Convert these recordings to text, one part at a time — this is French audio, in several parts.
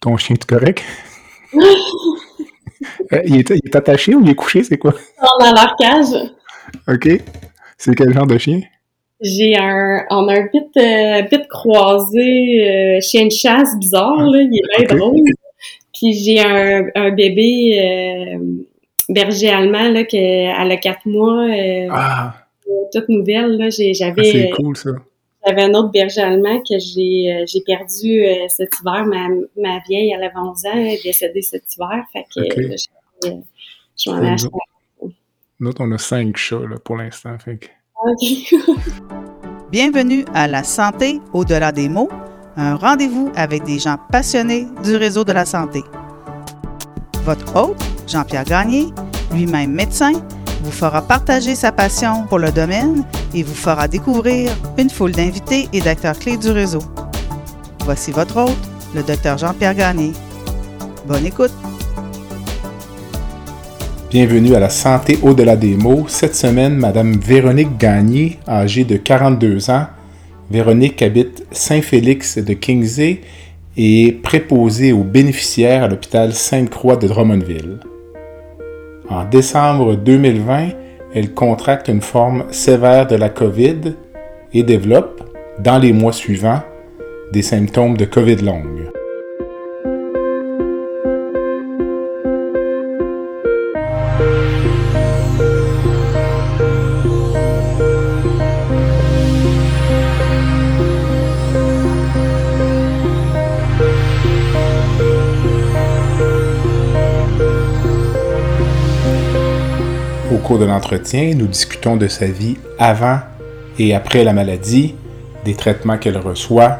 ton chien est correct? Euh, il, est, attaché ou il est couché, c'est quoi? Dans leur cage. OK. C'est quel genre de chien? J'ai un, on a un pit, euh, croisé, euh, chien de chasse bizarre, là, il est bien drôle. Puis j'ai un, un bébé euh, berger allemand, là, qui a quatre mois, ah. toute nouvelle, là, j'avais... Ah, c'est cool, ça. J'avais un autre berger allemand que j'ai j'ai perdu cet hiver. Ma, ma vieille, elle avait 11 ans, elle est décédée cet hiver. Fait que je, je m'en ai acheté. Nous, on a cinq chats là, pour l'instant. Fait que... Bienvenue à La Santé au-delà des mots, un rendez-vous avec des gens passionnés du réseau de la santé. Votre hôte, Jean-Pierre Gagné, lui-même médecin, vous fera partager sa passion pour le domaine et vous fera découvrir une foule d'invités et d'acteurs clés du réseau. Voici votre hôte, le docteur Jean-Pierre Gagné. Bonne écoute! Bienvenue à la santé au-delà des mots. Cette semaine, Madame Véronique Gagné, âgée de 42 ans. Véronique habite Saint-Félix de Kingsey et est préposée aux bénéficiaires à l'hôpital Sainte-Croix de Drummondville. En décembre 2020, elle contracte une forme sévère de la COVID et développe, dans les mois suivants, des symptômes de COVID longue. Cours de l'entretien, nous discutons de sa vie avant et après la maladie, des traitements qu'elle reçoit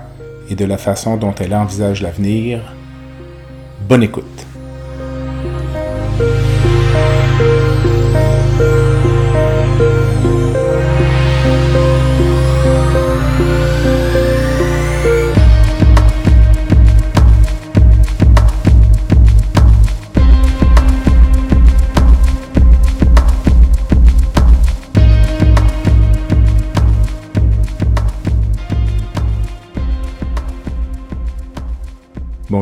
et de la façon dont elle envisage l'avenir. Bonne écoute.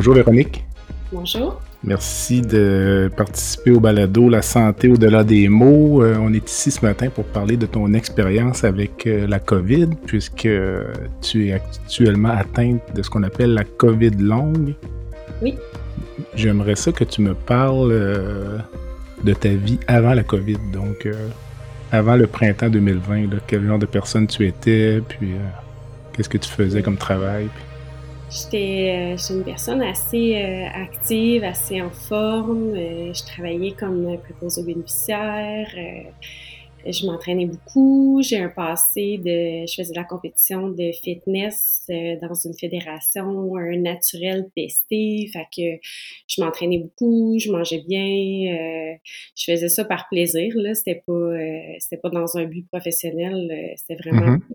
Bonjour Véronique. Bonjour. Merci de participer au balado La santé au-delà des mots. Euh, on est ici ce matin pour parler de ton expérience avec euh, la COVID, puisque tu es actuellement atteinte de ce qu'on appelle la COVID longue. Oui. J'aimerais ça que tu me parles euh, de ta vie avant la COVID, donc avant le printemps 2020. quel genre de personne tu étais, puis qu'est-ce que tu faisais comme travail. J'étais euh, une personne assez euh, active, assez en forme. Euh, je travaillais comme préposée aux bénéficiaires. je m'entraînais beaucoup. J'ai un passé de... Je faisais de la compétition de fitness dans une fédération, un naturel testé. Fait que je m'entraînais beaucoup, je mangeais bien. je faisais ça par plaisir. Là, c'était pas, c'était pas dans un but professionnel. c'était vraiment mm-hmm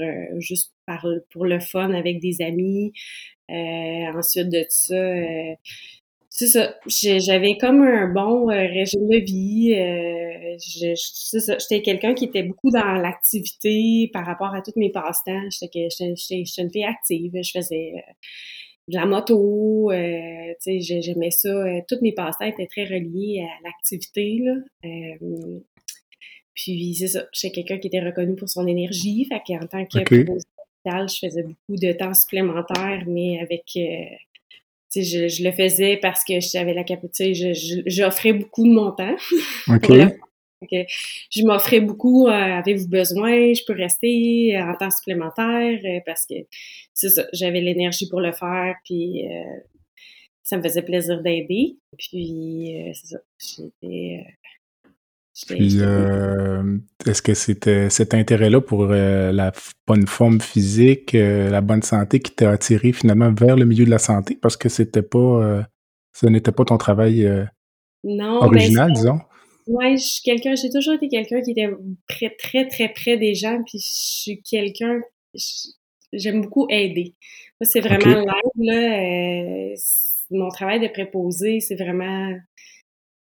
euh, juste par, pour le fun avec des amis. Euh, ensuite de ça, euh, ça. J'avais comme un bon régime de vie. J'étais quelqu'un qui était beaucoup dans l'activité par rapport à tous mes passe-temps. J'étais une fille active. Je faisais de la moto. Euh, J'aimais ça. Tous mes passe-temps étaient très reliés à l'activité. Euh, puis c'est ça, j'étais quelqu'un qui était reconnu pour son énergie. Fait qu'en tant que okay. je faisais beaucoup de temps supplémentaire, mais avec euh, tu sais, je, le faisais parce que j'avais la capacité, j'offrais beaucoup de mon temps. Je m'offrais beaucoup, euh, avez-vous besoin, je peux rester en temps supplémentaire euh, parce que c'est ça, j'avais l'énergie pour le faire, puis ça me faisait plaisir d'aider. Puis c'est ça, j'étais puis, euh, est-ce que c'était cet intérêt-là pour euh, la bonne forme physique, euh, la bonne santé qui t'a attiré finalement vers le milieu de la santé? Parce que c'était pas, ce n'était pas ton travail non, original, disons? Oui, quelqu'un, j'ai toujours été quelqu'un qui était très, très, très près des gens, puis je suis quelqu'un, j'aime beaucoup aider. Moi, c'est vraiment l'aide, là. mon travail de préposé, c'est vraiment,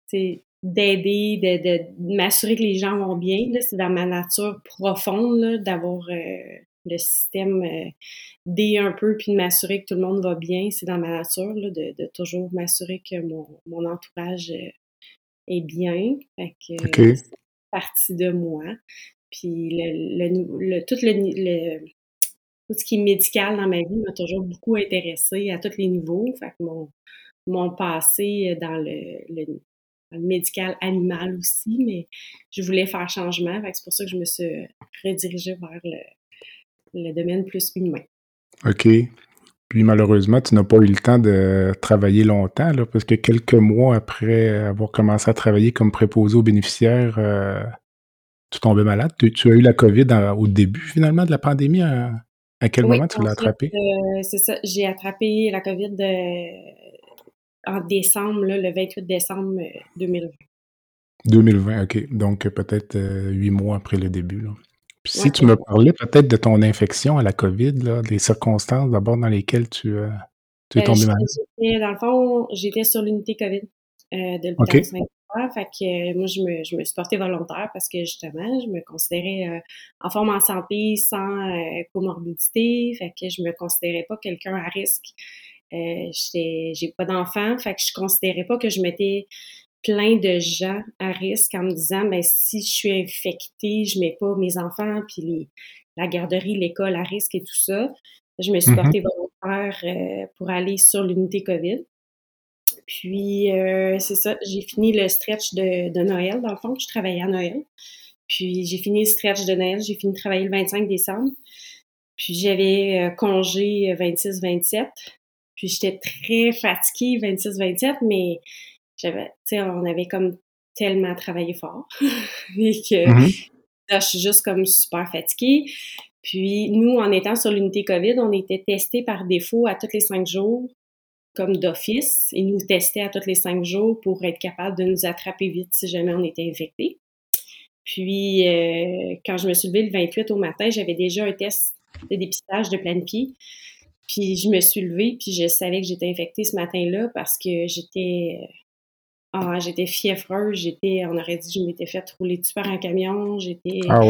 c'est d'aider, de, de, m'assurer que les gens vont bien. C'est dans ma nature profonde d'avoir euh, le système euh, D un peu, puis de m'assurer que tout le monde va bien. C'est dans ma nature là, de, de, toujours m'assurer que mon, mon entourage euh, est bien. Fait que c'est partie de moi. Puis le, le, tout le, tout ce qui est médical dans ma vie m'a toujours beaucoup intéressé à tous les niveaux. Fait que mon, mon passé dans le, le, médical animal aussi, mais je voulais faire changement. C'est pour ça que je me suis redirigée vers le, le domaine plus humain. OK. Puis malheureusement, tu n'as pas eu le temps de travailler longtemps, là, parce que quelques mois après avoir commencé à travailler comme préposé aux bénéficiaires, euh, tu tombais malade. Tu, as eu la COVID au début, finalement, de la pandémie. À, quel moment tu l'as attrapé? Euh, c'est ça. J'ai attrapé la COVID en décembre, le 28 décembre 2020. Euh, 2020, OK. Donc peut-être huit mois après le début. Là si tu me parlais peut-être de ton infection à la COVID, là, des circonstances d'abord dans lesquelles tu, euh, tu es tombé malade? Dans le fond, j'étais sur l'unité COVID euh, de l'hôpital okay. Fait que moi, je me, je me suis portée volontaire parce que justement, je me considérais euh, en forme en santé, sans comorbidité. Fait que je me considérais pas quelqu'un à risque. J'ai pas d'enfant, fait que je considérais pas que je m'étais plein de gens à risque en me disant ben si je suis infectée, je mets pas mes enfants puis les, la garderie, l'école à risque et tout ça. Je me suis mm-hmm. portée volontaire euh, pour aller sur l'unité COVID. Puis euh, c'est ça, j'ai fini le stretch de, de, Noël dans le fond, je travaillais à Noël. Puis j'ai fini le stretch de Noël, j'ai fini de travailler le 25 décembre. Puis j'avais euh, congé 26-27. Puis j'étais très fatiguée 26-27, mais j'avais, tu sais, on avait comme tellement travaillé fort et que mm-hmm. là, je suis juste comme super fatiguée. Puis nous, en étant sur l'unité COVID, on était testés par défaut à tous les cinq jours comme d'office. Ils nous testaient à tous les cinq jours pour être capable de nous attraper vite si jamais on était infecté. Puis, euh, quand je me suis levée le 28 au matin, j'avais déjà un test de dépistage de plein pied. Puis, je me suis levée, puis je savais que j'étais infectée ce matin-là parce que j'étais ah, j'étais fiévreuse, j'étais, on aurait dit, je m'étais fait rouler dessus par un camion, j'étais ah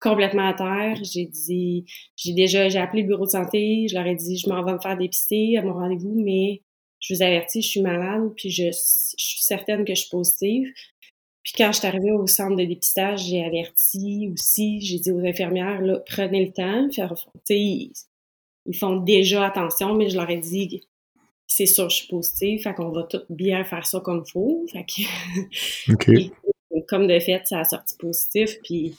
complètement à terre. J'ai dit, j'ai déjà, j'ai appelé le bureau de santé, je leur ai dit, je m'en vais me faire dépister à mon rendez-vous, mais je vous avertis, je suis malade, puis je, suis certaine que je suis positive. Puis quand je suis arrivée au centre de dépistage, j'ai averti aussi, j'ai dit aux infirmières, là, prenez le temps, faire, ils, font déjà attention, mais je leur ai dit, c'est sûr je suis positive, fait qu'on va tout bien faire ça comme il faut. Fait que, comme de fait, ça a sorti positif, puis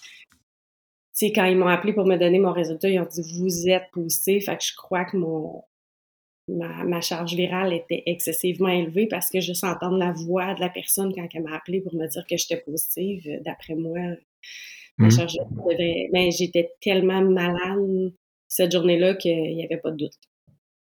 c'est quand ils m'ont appelé pour me donner mon résultat, ils ont dit vous êtes positif, fait que je crois que mon ma, charge virale était excessivement élevée parce que juste entendre la voix de la personne quand elle m'a appelé pour me dire que j'étais positive, d'après moi, ma mmh. charge virale mais j'étais tellement malade cette journée-là qu'il n'y avait pas de doute.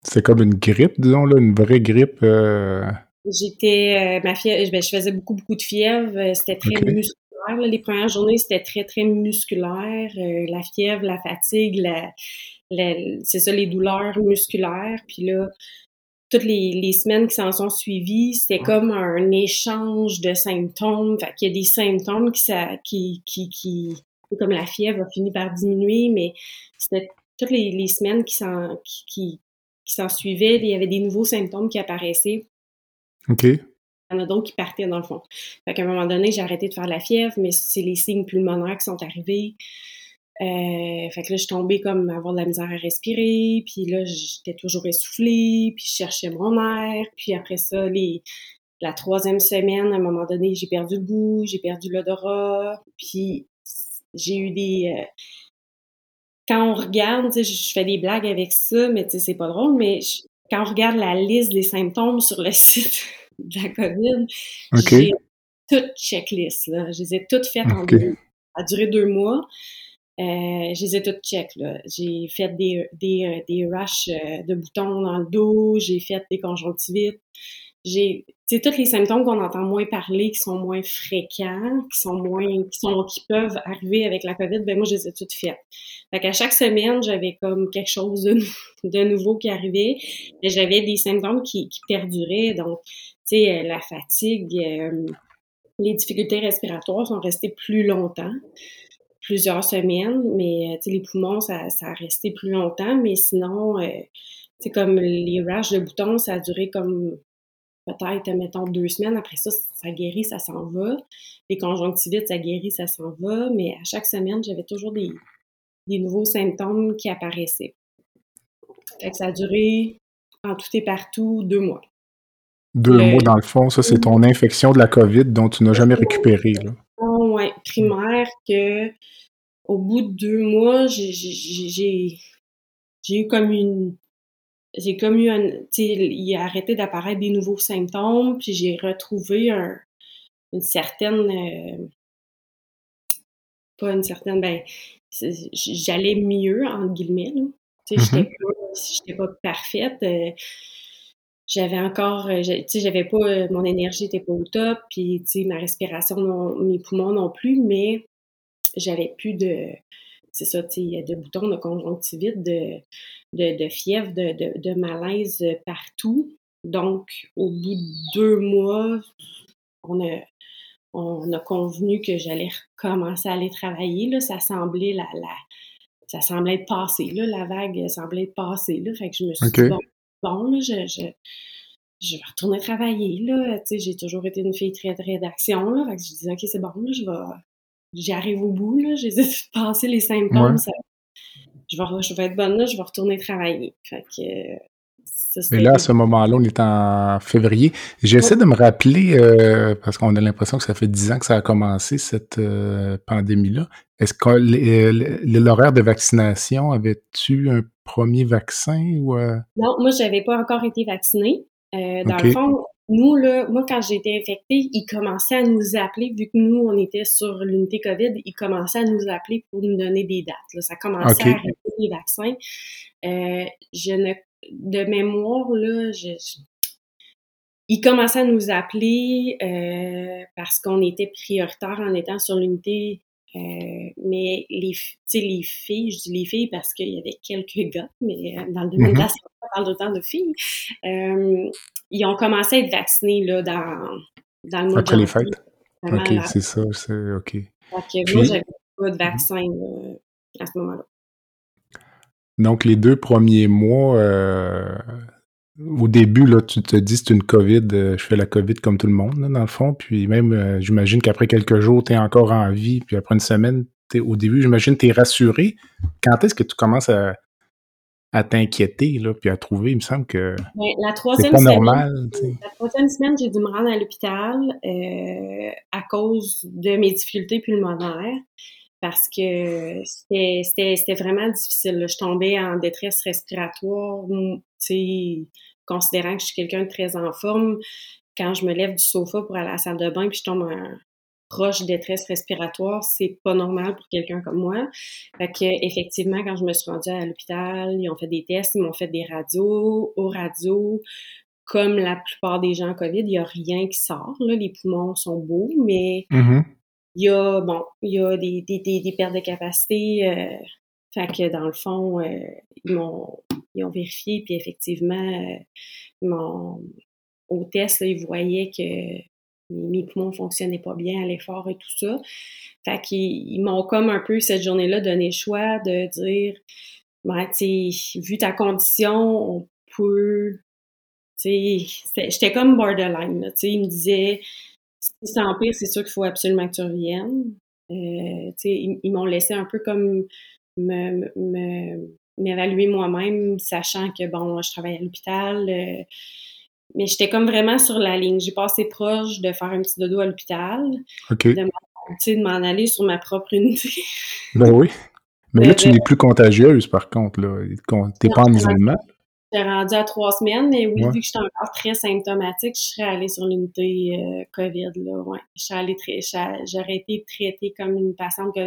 C'est comme une grippe, disons, là, une vraie grippe. Euh. J'étais, euh, ma fièvre, ben, je faisais beaucoup, beaucoup de fièvre. Euh, c'était très musculaire. Les premières journées, c'était très, très musculaire. la fièvre, la fatigue, la, c'est ça, les douleurs musculaires. Puis là, toutes les, les semaines qui s'en sont suivies, c'était comme un échange de symptômes. Fait qu'il y a des symptômes qui, ça, qui, qui, qui, comme la fièvre a fini par diminuer, mais c'était toutes les, les semaines qui, qui, qui s'en suivaient, il y avait des nouveaux symptômes qui apparaissaient. OK. Il y en a d'autres qui partaient dans le fond. Fait qu'à un moment donné, j'ai arrêté de faire la fièvre, mais c'est les signes pulmonaires qui sont arrivés. Euh, fait que là, je tombais comme avoir de la misère à respirer, puis là, j'étais toujours essoufflée, puis je cherchais mon air, puis après ça, les, la troisième semaine, à un moment donné, j'ai perdu le goût, j'ai perdu l'odorat, puis j'ai eu des... Euh, quand on regarde, je fais des blagues avec ça, mais c'est pas drôle, mais quand on regarde la liste des symptômes sur le site de la COVID, j'ai toute checklist, là. Je les ai toutes faites en deux. Ça a duré deux mois. Euh, je les ai toutes check. J'ai fait des, des, des rushs euh, de boutons dans le dos, j'ai fait des conjonctivites, j'ai c'est tous les symptômes qu'on entend moins parler, qui sont moins fréquents, qui sont moins, qui peuvent arriver avec la COVID, ben moi, je les ai toutes faites. Fait qu'à chaque semaine, j'avais comme quelque chose de, nouveau qui arrivait. J'avais des symptômes qui, perduraient. Donc, tu sais, euh, la fatigue, euh, les difficultés respiratoires sont restées plus longtemps. plusieurs semaines, mais les poumons, ça, a resté plus longtemps, mais sinon, c'est comme les rashes de boutons, ça a duré comme peut-être, mettons, deux semaines. Après ça, ça guérit, ça s'en va. Les conjonctivites, ça guérit, ça s'en va. Mais à chaque semaine, j'avais toujours des, nouveaux symptômes qui apparaissaient. Fait que ça a duré en tout et partout deux mois. Deux mois, dans le fond, ça, c'est ton infection de la COVID dont tu n'as jamais récupéré. Là. Oh, ouais, primaire, que au bout de deux mois, j'ai eu comme une j'ai comme eu un, tu sais, il a arrêté d'apparaître des nouveaux symptômes, puis j'ai retrouvé un, une certaine, euh, pas une certaine, ben, j'allais mieux, entre guillemets. Tu sais, mm-hmm. j'étais pas parfaite. Euh, j'avais encore, euh, tu sais, j'avais pas, mon énergie était pas au top, puis, tu sais, ma respiration, mes poumons non plus, mais j'avais plus de, c'est ça, tu sais, de boutons, de conjonctivite, de, de, de fièvre, de, de, malaise partout. Donc, au bout de deux mois, on a, on a convenu que j'allais recommencer à aller travailler. Là. Ça semblait la, la ça semblait être passé, là, la vague semblait être passée. Là. Fait que je me suis dit, bon, là, je, je, je, vais retourner travailler. Là. J'ai toujours été une fille très. Là. Fait que je disais, OK, c'est bon, là, je vais, j'arrive au bout, là, j'ai passé les symptômes, ça, je, vais, je vais être bonne là, je vais retourner travailler. Fait que, mais là, à ce moment-là, on est en février. J'essaie de me rappeler, euh, parce qu'on a l'impression que ça fait dix ans que ça a commencé, cette euh, pandémie-là. Est-ce que euh, l'horaire de vaccination, avait-tu un premier vaccin ou... Non, moi, j'avais pas encore été vaccinée. dans le fond, nous, là, moi, quand j'ai été infectée, ils commençaient à nous appeler, vu que nous, on était sur l'unité COVID, ils commençaient à nous appeler pour nous donner des dates. Là. Ça commençait à arrêter les vaccins. Euh, je ne, de mémoire, là, je, ils commençaient à nous appeler euh, parce qu'on était prioritaire en étant sur l'unité euh, mais les, les filles, je dis les filles parce qu'il y avait quelques gars, mais euh, dans le domaine de la santé, on parle d'autant de filles. Euh, ils ont commencé à être vaccinés là, dans, dans le mois Après les fêtes? OK, c'est ça, c'est OK. Donc, Puis... moi, j'avais pas de vaccin à ce moment-là. Donc, les deux premiers mois, au début, là, tu te dis c'est une COVID, euh, je fais la COVID comme tout le monde, dans le fond. Puis même, euh, j'imagine qu'après quelques jours, tu es encore en vie. Puis après une semaine, es, au début, j'imagine tu es rassuré. Quand est-ce que tu commences à, t'inquiéter, là, puis à trouver, il me semble que la troisième c'est pas normal. La troisième semaine, j'ai dû me rendre à l'hôpital euh, à cause de mes difficultés pulmonaires parce que c'était vraiment difficile. Je tombais en détresse respiratoire, considérant que je suis quelqu'un de très en forme, quand je me lève du sofa pour aller à la salle de bain puis je tombe en proche détresse respiratoire, c'est pas normal pour quelqu'un comme moi. Fait que effectivement, quand je me suis rendue à l'hôpital, ils ont fait des tests, ils m'ont fait des radios. Aux radios, comme la plupart des gens COVID, il y a rien qui sort. Là. Les poumons sont beaux, mais mm-hmm. il y a bon, il y a des, des, des, pertes de capacité. Euh, fait que dans le fond, euh, ils m'ont ils ont vérifié, puis effectivement, euh, mon, au test, ils voyaient que mes poumons fonctionnaient pas bien à l'effort et tout ça. Fait qu'ils ils, m'ont comme un peu cette journée-là donné le choix de dire ben, vu ta condition, on peut. J'étais comme borderline. Là, ils me disaient si c'est en pire, c'est sûr qu'il faut absolument que tu reviennes. Euh, ils, ils m'ont laissé un peu comme me, me, m'évaluer moi-même, sachant que, bon, je travaille à l'hôpital. Euh, mais j'étais comme vraiment sur la ligne. J'ai passé proche de faire un petit dodo à l'hôpital. OK. De m'en aller sur ma propre unité. ben oui. Mais là, tu n'es plus contagieuse, par contre. là. T'es pas en isolement? J'ai rendu à trois semaines, mais oui, vu que j'étais encore très symptomatique, je serais allée sur l'unité euh, COVID. Là, ouais. J'aurais été traitée comme une patiente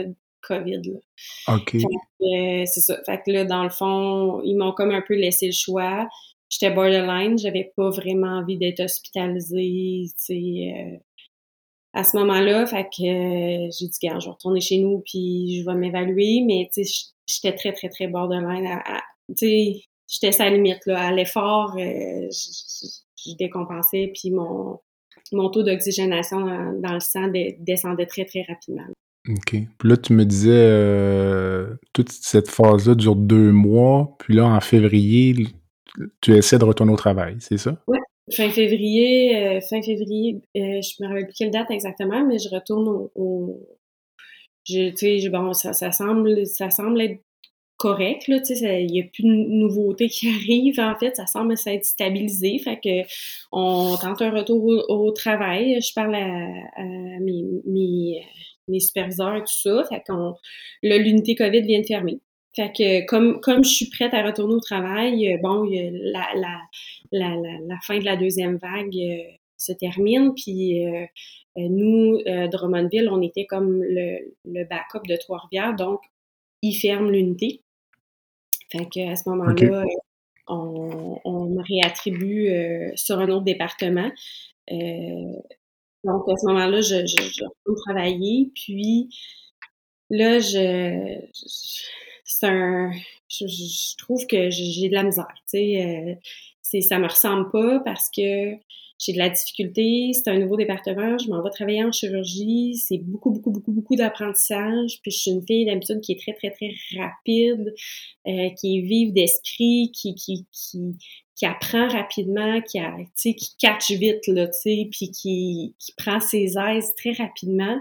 COVID. Là. OK. Euh, c'est ça. Fait que là, dans le fond, ils m'ont comme un peu laissé le choix. J'étais borderline, j'avais pas vraiment envie d'être hospitalisée, tu sais. Euh, à ce moment-là, fait que euh, j'ai dit, gars, je vais retourner chez nous puis je vais m'évaluer, mais tu sais, j'étais très, très, très borderline. Tu sais, j'étais sa limite, là. À l'effort, je, décompensais puis mon, mon taux d'oxygénation dans, le sang descendait très, très rapidement. OK. Puis là, tu me disais, euh, toute cette phase-là dure deux mois, puis là, en février, tu essaies de retourner au travail, c'est ça? Oui, fin février, euh, fin février, euh, je me rappelle plus quelle date exactement, mais je retourne au, bon, ça, semble, ça semble être correct, là, tu sais, il n'y a plus de nouveautés qui arrivent, en fait, ça semble s'être stabilisé, fait que on tente un retour au, travail, je parle à, mes, superviseurs et tout ça, fait qu'on, l'unité COVID vient de fermer. Fait que comme, comme je suis prête à retourner au travail, bon, la, la, la, la, fin de la deuxième vague euh, se termine, puis euh, nous, euh, Drummondville, on était comme le, le backup de Trois-Rivières, donc ils ferment l'unité. Fait qu'à ce moment-là, on, on, me réattribue euh, sur un autre département. Euh, donc, à ce moment-là, je, je, je retourne travailler. Puis là, je, c'est un. Je, trouve que j'ai de la misère. Tu sais, euh, ça me ressemble pas parce que j'ai de la difficulté, c'est un nouveau département, je m'en vais travailler en chirurgie, c'est beaucoup, beaucoup, beaucoup, beaucoup d'apprentissage, puis je suis une fille d'habitude qui est très, très, très rapide, euh, qui est vive d'esprit, qui, qui, qui, qui apprend rapidement, qui, a, qui catch vite, là, puis qui, qui prend ses aises très rapidement.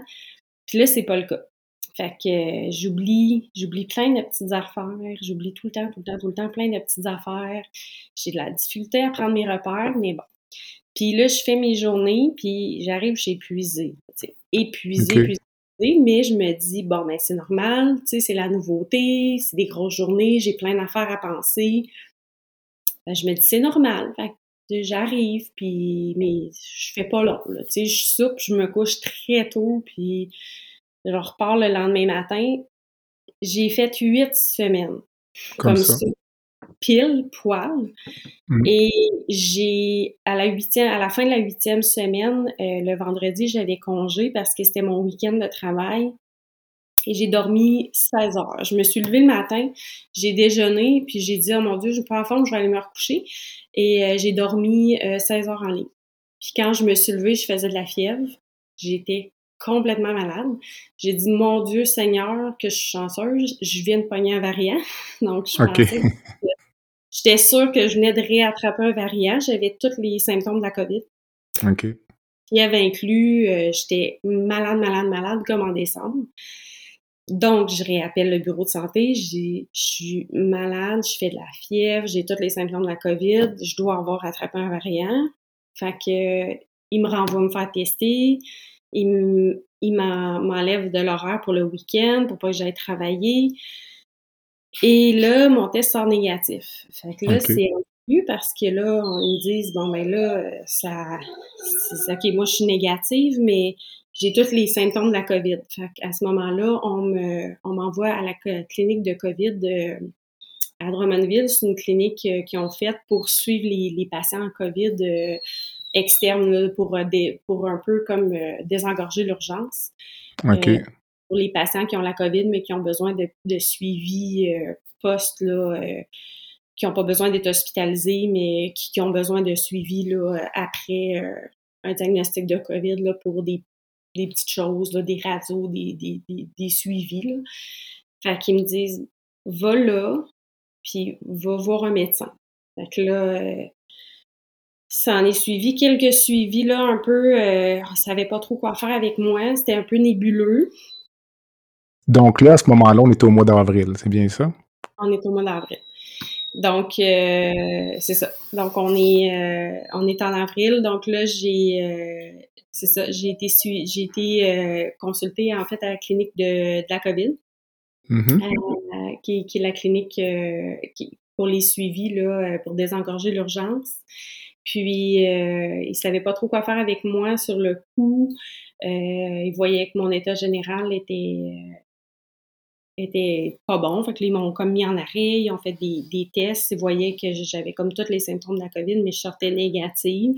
Puis là, c'est pas le cas. Fait que euh, j'oublie, j'oublie plein de petites affaires, j'oublie tout le temps, tout le temps, tout le temps plein de petites affaires. J'ai de la difficulté à prendre mes repères, mais bon, puis là, je fais mes journées, puis j'arrive, je suis épuisée. Épuisée, épuisée, mais je me dis, bon, ben c'est normal, tu sais, c'est la nouveauté, c'est des grosses journées, j'ai plein d'affaires à penser. Ben, je me dis, c'est normal. Fait que j'arrive, puis mais je fais pas long, là. Tu sais, je soupe, je me couche très tôt, puis je repars le lendemain matin. J'ai fait huit semaines. Comme, ça pile poil. Mmh. Et j'ai à la huitième, à la fin de la huitième semaine, euh, le vendredi, j'avais congé parce que c'était mon week-end de travail. Et j'ai dormi 16 heures. Je me suis levée le matin, j'ai déjeuné, puis j'ai dit, oh mon Dieu, je pas la forme, je vais aller me recoucher. Et euh, j'ai dormi 16 euh, heures en ligne. Puis quand je me suis levée, je faisais de la fièvre. J'étais complètement malade. J'ai dit, mon Dieu Seigneur, que je suis chanceuse, je viens de pogner un variant. Donc, je pensais J'étais sûre que je venais de réattraper un variant. J'avais tous les symptômes de la COVID. OK. Qui avait inclus, euh, j'étais malade, malade, malade, comme en décembre. Donc, je réappelle le bureau de santé. Je suis malade, je fais de la fièvre, j'ai tous les symptômes de la COVID. Je dois avoir rattrapé un variant. Fait que, il me renvoie me faire tester. Il m'enlève de l'horaire pour le week-end pour pas que j'aille travailler. Et là, mon test sort négatif. Fait que là, c'est un parce que là, on, ils me disent, bon, ben là, ça, OK, moi, je suis négative, mais j'ai tous les symptômes de la COVID. Fait à ce moment-là, on me, on m'envoie à la clinique de COVID de, à Drummondville. C'est une clinique euh, qu'ils ont faite pour suivre les, les patients en COVID euh, externes, pour, euh, des, pour un peu comme désengorger l'urgence. OK pour les patients qui ont la COVID, mais qui ont besoin de, de suivi euh, post, là, euh, qui n'ont pas besoin d'être hospitalisés, mais qui, qui, ont besoin de suivi là, après euh, un diagnostic de COVID là, pour des, des petites choses, là, des radios, des, des, des, des suivis. Là. Fait qu'ils me disent va là, puis va voir un médecin. Fait que là, ça en est suivi quelques suivis là un peu euh, on savait pas trop quoi faire avec moi c'était un peu nébuleux donc là, à ce moment-là, on est au mois d'avril, c'est bien ça? On est au mois d'avril. Donc, euh, c'est ça. Donc, on est, euh, on est en avril. Donc là, j'ai, euh, c'est ça, j'ai été, j'ai été consultée en fait à la clinique de, de la COVID, mm-hmm. qui, qui, est la clinique qui, pour les suivis là, pour désengorger l'urgence. Puis, euh, ils savaient pas trop quoi faire avec moi sur le coup. Euh, ils voyaient que mon état général était était pas bon. Fait que ils m'ont comme mis en arrêt, ils ont fait des, des tests, ils voyaient que j'avais comme tous les symptômes de la COVID, mais je sortais négative.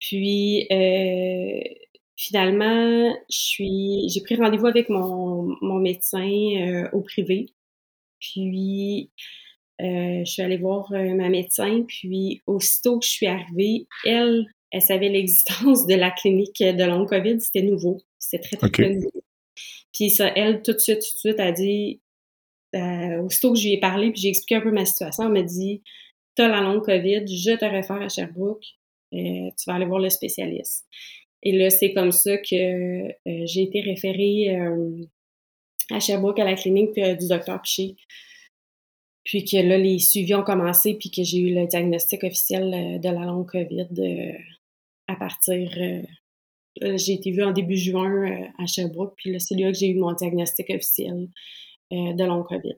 Puis euh, finalement, je suis j'ai pris rendez-vous avec mon, mon médecin euh, au privé. Puis euh, je suis allée voir euh, ma médecin, puis aussitôt que je suis arrivée, elle, elle savait l'existence de la clinique de long COVID, c'était nouveau. C'était très, très, très nouveau. Puis ça, elle, tout de suite, tout de suite, a dit, euh, aussitôt que je lui ai parlé, puis j'ai expliqué un peu ma situation, elle m'a dit, t'as la longue COVID, je te réfère à Sherbrooke, euh, tu vas aller voir le spécialiste. Et là, c'est comme ça que euh, j'ai été référée euh, à Sherbrooke, à la clinique du docteur Piché. Puis que là, les suivis ont commencé, puis que j'ai eu le diagnostic officiel de la longue COVID à partir j'ai été vue en début juin à Sherbrooke, puis là, c'est là que j'ai eu mon diagnostic officiel de long COVID.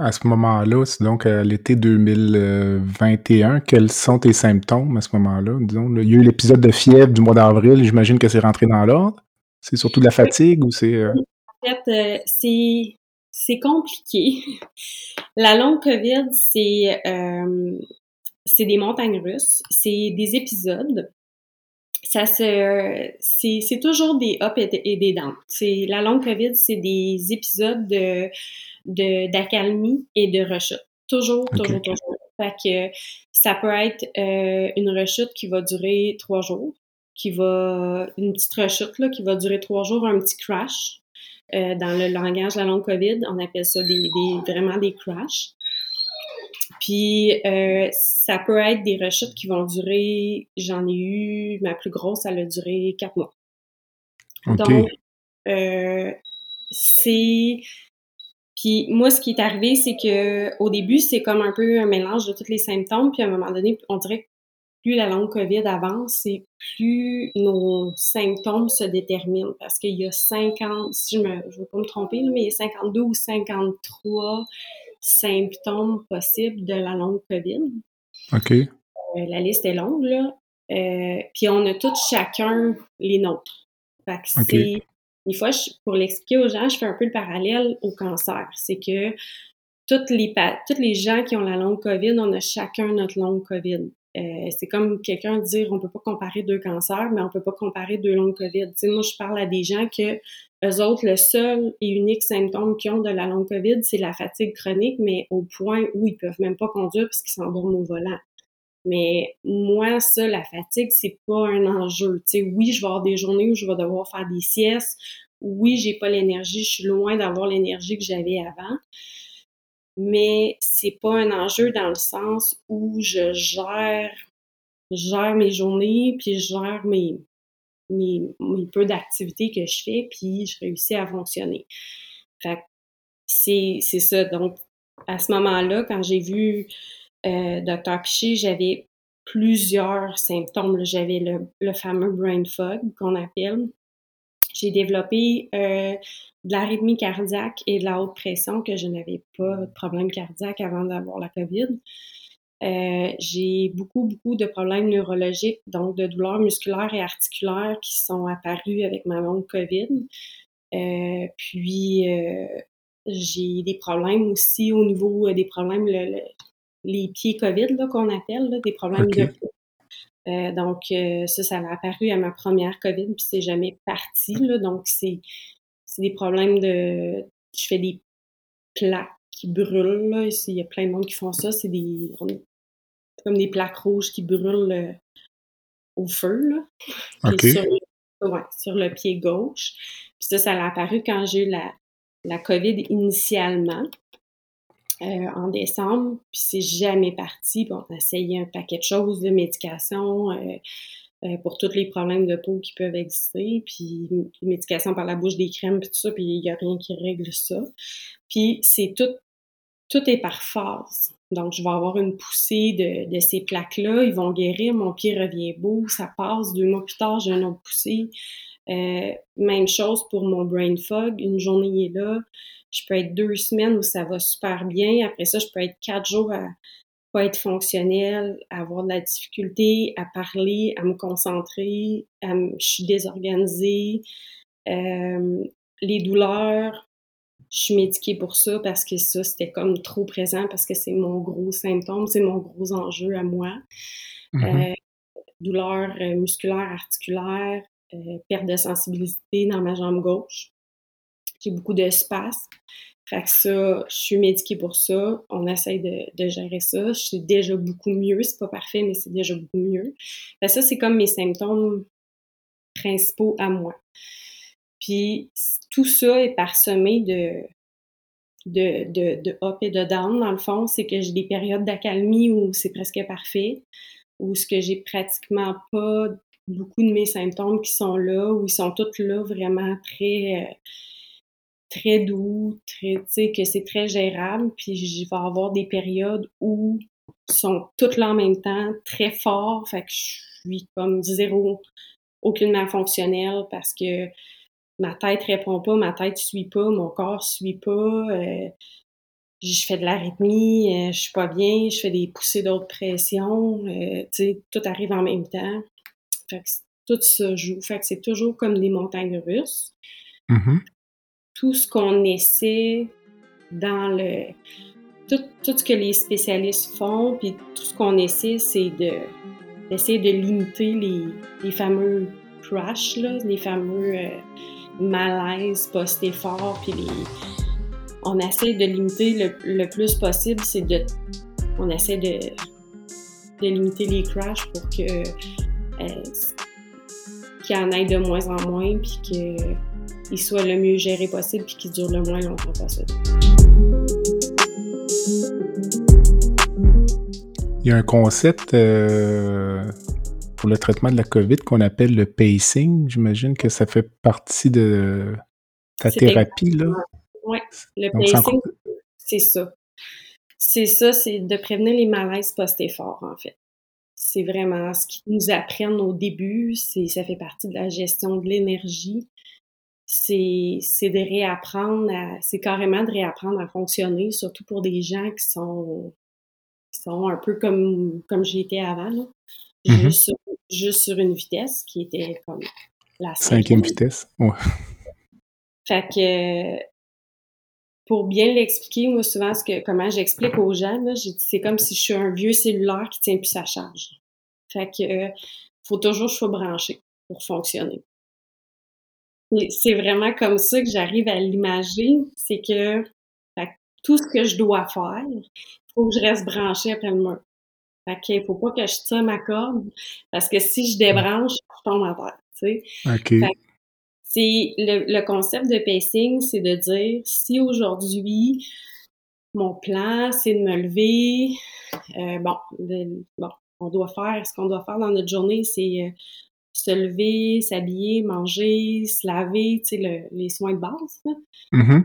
À ce moment-là, c'est donc à l'été 2021, quels sont tes symptômes à ce moment-là? Disons, il y a eu l'épisode de fièvre du mois d'avril, j'imagine que c'est rentré dans l'ordre. C'est surtout de la fatigue ou c'est. Euh? En fait, euh, c'est, c'est compliqué. La longue COVID, c'est, euh, c'est des montagnes russes, c'est des épisodes. Ça se, c'est, c'est toujours des ups et, des downs. C'est, la longue COVID, c'est des épisodes de d'accalmie et de rechute. Toujours, toujours, toujours. Fait que ça peut être euh, une rechute qui va durer trois jours, qui va une petite rechute là, qui va durer trois jours, un petit crash. Euh, dans le langage de la longue COVID, on appelle ça des, des vraiment des crashs. Puis euh, ça peut être des rechutes qui vont durer, j'en ai eu, ma plus grosse, elle a duré quatre mois. Donc, euh, c'est puis moi, ce qui est arrivé, c'est que au début, c'est comme un peu un mélange de tous les symptômes. Puis à un moment donné, on dirait plus la longue COVID avance, c'est plus nos symptômes se déterminent. Parce qu'il y a 50, si je je veux pas me tromper, mais il y a 52 ou 53 symptômes possibles de la longue COVID. OK. Euh, la liste est longue, là. Euh, puis on a tous chacun les nôtres. Fait que c'est des fois, pour l'expliquer aux gens, je fais un peu le parallèle au cancer. C'est que toutes les, toutes les gens qui ont la longue COVID, on a chacun notre longue COVID. Euh, c'est comme quelqu'un dire on peut pas comparer deux cancers, mais on peut pas comparer deux longues COVID. moi, je parle à des gens que eux autres, le seul et unique symptôme qu'ils ont de la longue COVID, c'est la fatigue chronique, mais au point où ils peuvent même pas conduire parce qu'ils s'endorment au volant. Mais moi, ça, la fatigue, c'est pas un enjeu. Oui, je vais avoir des journées où je vais devoir faire des siestes. Oui, j'ai pas l'énergie, je suis loin d'avoir l'énergie que j'avais avant. Mais c'est pas un enjeu dans le sens où je gère, gère mes journées, puis je gère mes, mes, mes peu d'activités que je fais, puis je réussis à fonctionner. Fait c'est, c'est ça. Donc, à ce moment-là, quand j'ai vu euh, docteur Piché, j'avais plusieurs symptômes. J'avais le, fameux brain fog qu'on appelle. J'ai développé euh, de l'arythmie cardiaque et de la haute pression, que je n'avais pas de problème cardiaque avant d'avoir la COVID. Euh, j'ai beaucoup, beaucoup de problèmes neurologiques, donc de douleurs musculaires et articulaires qui sont apparus avec ma longue COVID. puis, j'ai des problèmes aussi au niveau des problèmes, le, les pieds COVID qu'on appelle, des problèmes de. Euh, donc, euh, ça, ça a apparu à ma première COVID, puis c'est jamais parti. Là, donc, c'est des problèmes de... Je fais des plaques qui brûlent. Là, il y a plein de monde qui font ça. C'est des comme des plaques rouges qui brûlent euh, au feu. Là. Sur, ouais, sur, le pied gauche. Puis ça, ça a apparu quand j'ai eu la, la COVID initialement. Euh, en décembre, puis c'est jamais parti. Bon, on a essayé un paquet de choses, de médication euh, pour tous les problèmes de peau qui peuvent exister, puis médication par la bouche, des crèmes, puis tout ça, puis il n'y a rien qui règle ça. Puis c'est tout, tout est par phase. Donc, je vais avoir une poussée de, de ces plaques-là, ils vont guérir, mon pied revient beau, ça passe, deux mois plus tard, j'ai une autre poussée. même chose pour mon brain fog, une journée est là, je peux être deux semaines où ça va super bien. Après ça, je peux être quatre jours à pas être fonctionnel, à avoir de la difficulté à parler, à me concentrer, à je suis désorganisée. Euh, les douleurs, je suis médiquée pour ça parce que ça, c'était comme trop présent parce que c'est mon gros symptôme, c'est mon gros enjeu à moi. Mm-hmm. Euh, douleurs euh, musculaires, articulaires, perte de sensibilité dans ma jambe gauche. J'ai beaucoup d'espace. Fait que ça, je suis médiquée pour ça. On essaye de, gérer ça. Je suis déjà beaucoup mieux. C'est pas parfait, mais c'est déjà beaucoup mieux. Fait ça, c'est comme mes symptômes principaux à moi. Puis tout ça est parsemé de, de, de, de up et de down, dans le fond. C'est que j'ai des périodes d'accalmie où c'est presque parfait, où ce que j'ai pratiquement pas beaucoup de mes symptômes qui sont là, où ils sont tous là vraiment très, euh, très doux, très, tu sais, que c'est très gérable. Puis je vais avoir des périodes où ils sont toutes là en même temps, très forts. Fait que je suis comme zéro, aucunement fonctionnelle parce que ma tête répond pas, ma tête suit pas, mon corps suit pas. Euh, je fais de l'arythmie, euh, je suis pas bien, je fais des poussées d'autres pression, euh, tu sais, tout arrive en même temps. Fait que tout se joue. Fait que c'est toujours comme des montagnes russes. Mm-hmm. Tout ce qu'on essaie dans le... Tout, ce que les spécialistes font, puis tout ce qu'on essaie, c'est de d'essayer de limiter les, fameux crash, là, les fameux malaise post-effort, puis les... on essaie de limiter le, plus possible, c'est de... On essaie de, limiter les crashs pour que euh, qu'il y en ait de moins en moins, puis qu'il soit le mieux géré possible, puis qu'il dure le moins longtemps possible. Il y a un concept euh, pour le traitement de la COVID qu'on appelle le pacing. J'imagine que ça fait partie de ta thérapie, là. Oui, le pacing, c'est ça. C'est ça, c'est de prévenir les malaises post-effort, en fait. C'est vraiment ce qu'ils nous apprennent au début, ça fait partie de la gestion de l'énergie. C'est de réapprendre à, c'est carrément de réapprendre à fonctionner, surtout pour des gens qui sont, qui sont un peu comme, comme j'étais avant, là. Mm-hmm. juste, sur, juste, sur, une vitesse qui était comme la cinquième, vitesse. Ouais. Fait que pour bien l'expliquer, moi souvent ce que comment j'explique aux gens, c'est comme si je suis un vieux cellulaire qui tient plus sa charge. Fait que euh, faut toujours que je sois branché pour fonctionner. C'est vraiment comme ça que j'arrive à l'imager, c'est que tout ce que je dois faire, il faut que je reste branché après le mur. Fait qu'il faut pas que je tire ma corde parce que si je débranche, je tombe à terre. Tu sais. C'est le, le, concept de pacing, c'est de dire si aujourd'hui mon plan c'est de me lever, euh, bon, bon, on doit faire ce qu'on doit faire dans notre journée, c'est euh, se lever, s'habiller, manger, se laver, tu sais, le, les soins de base. Mm-hmm.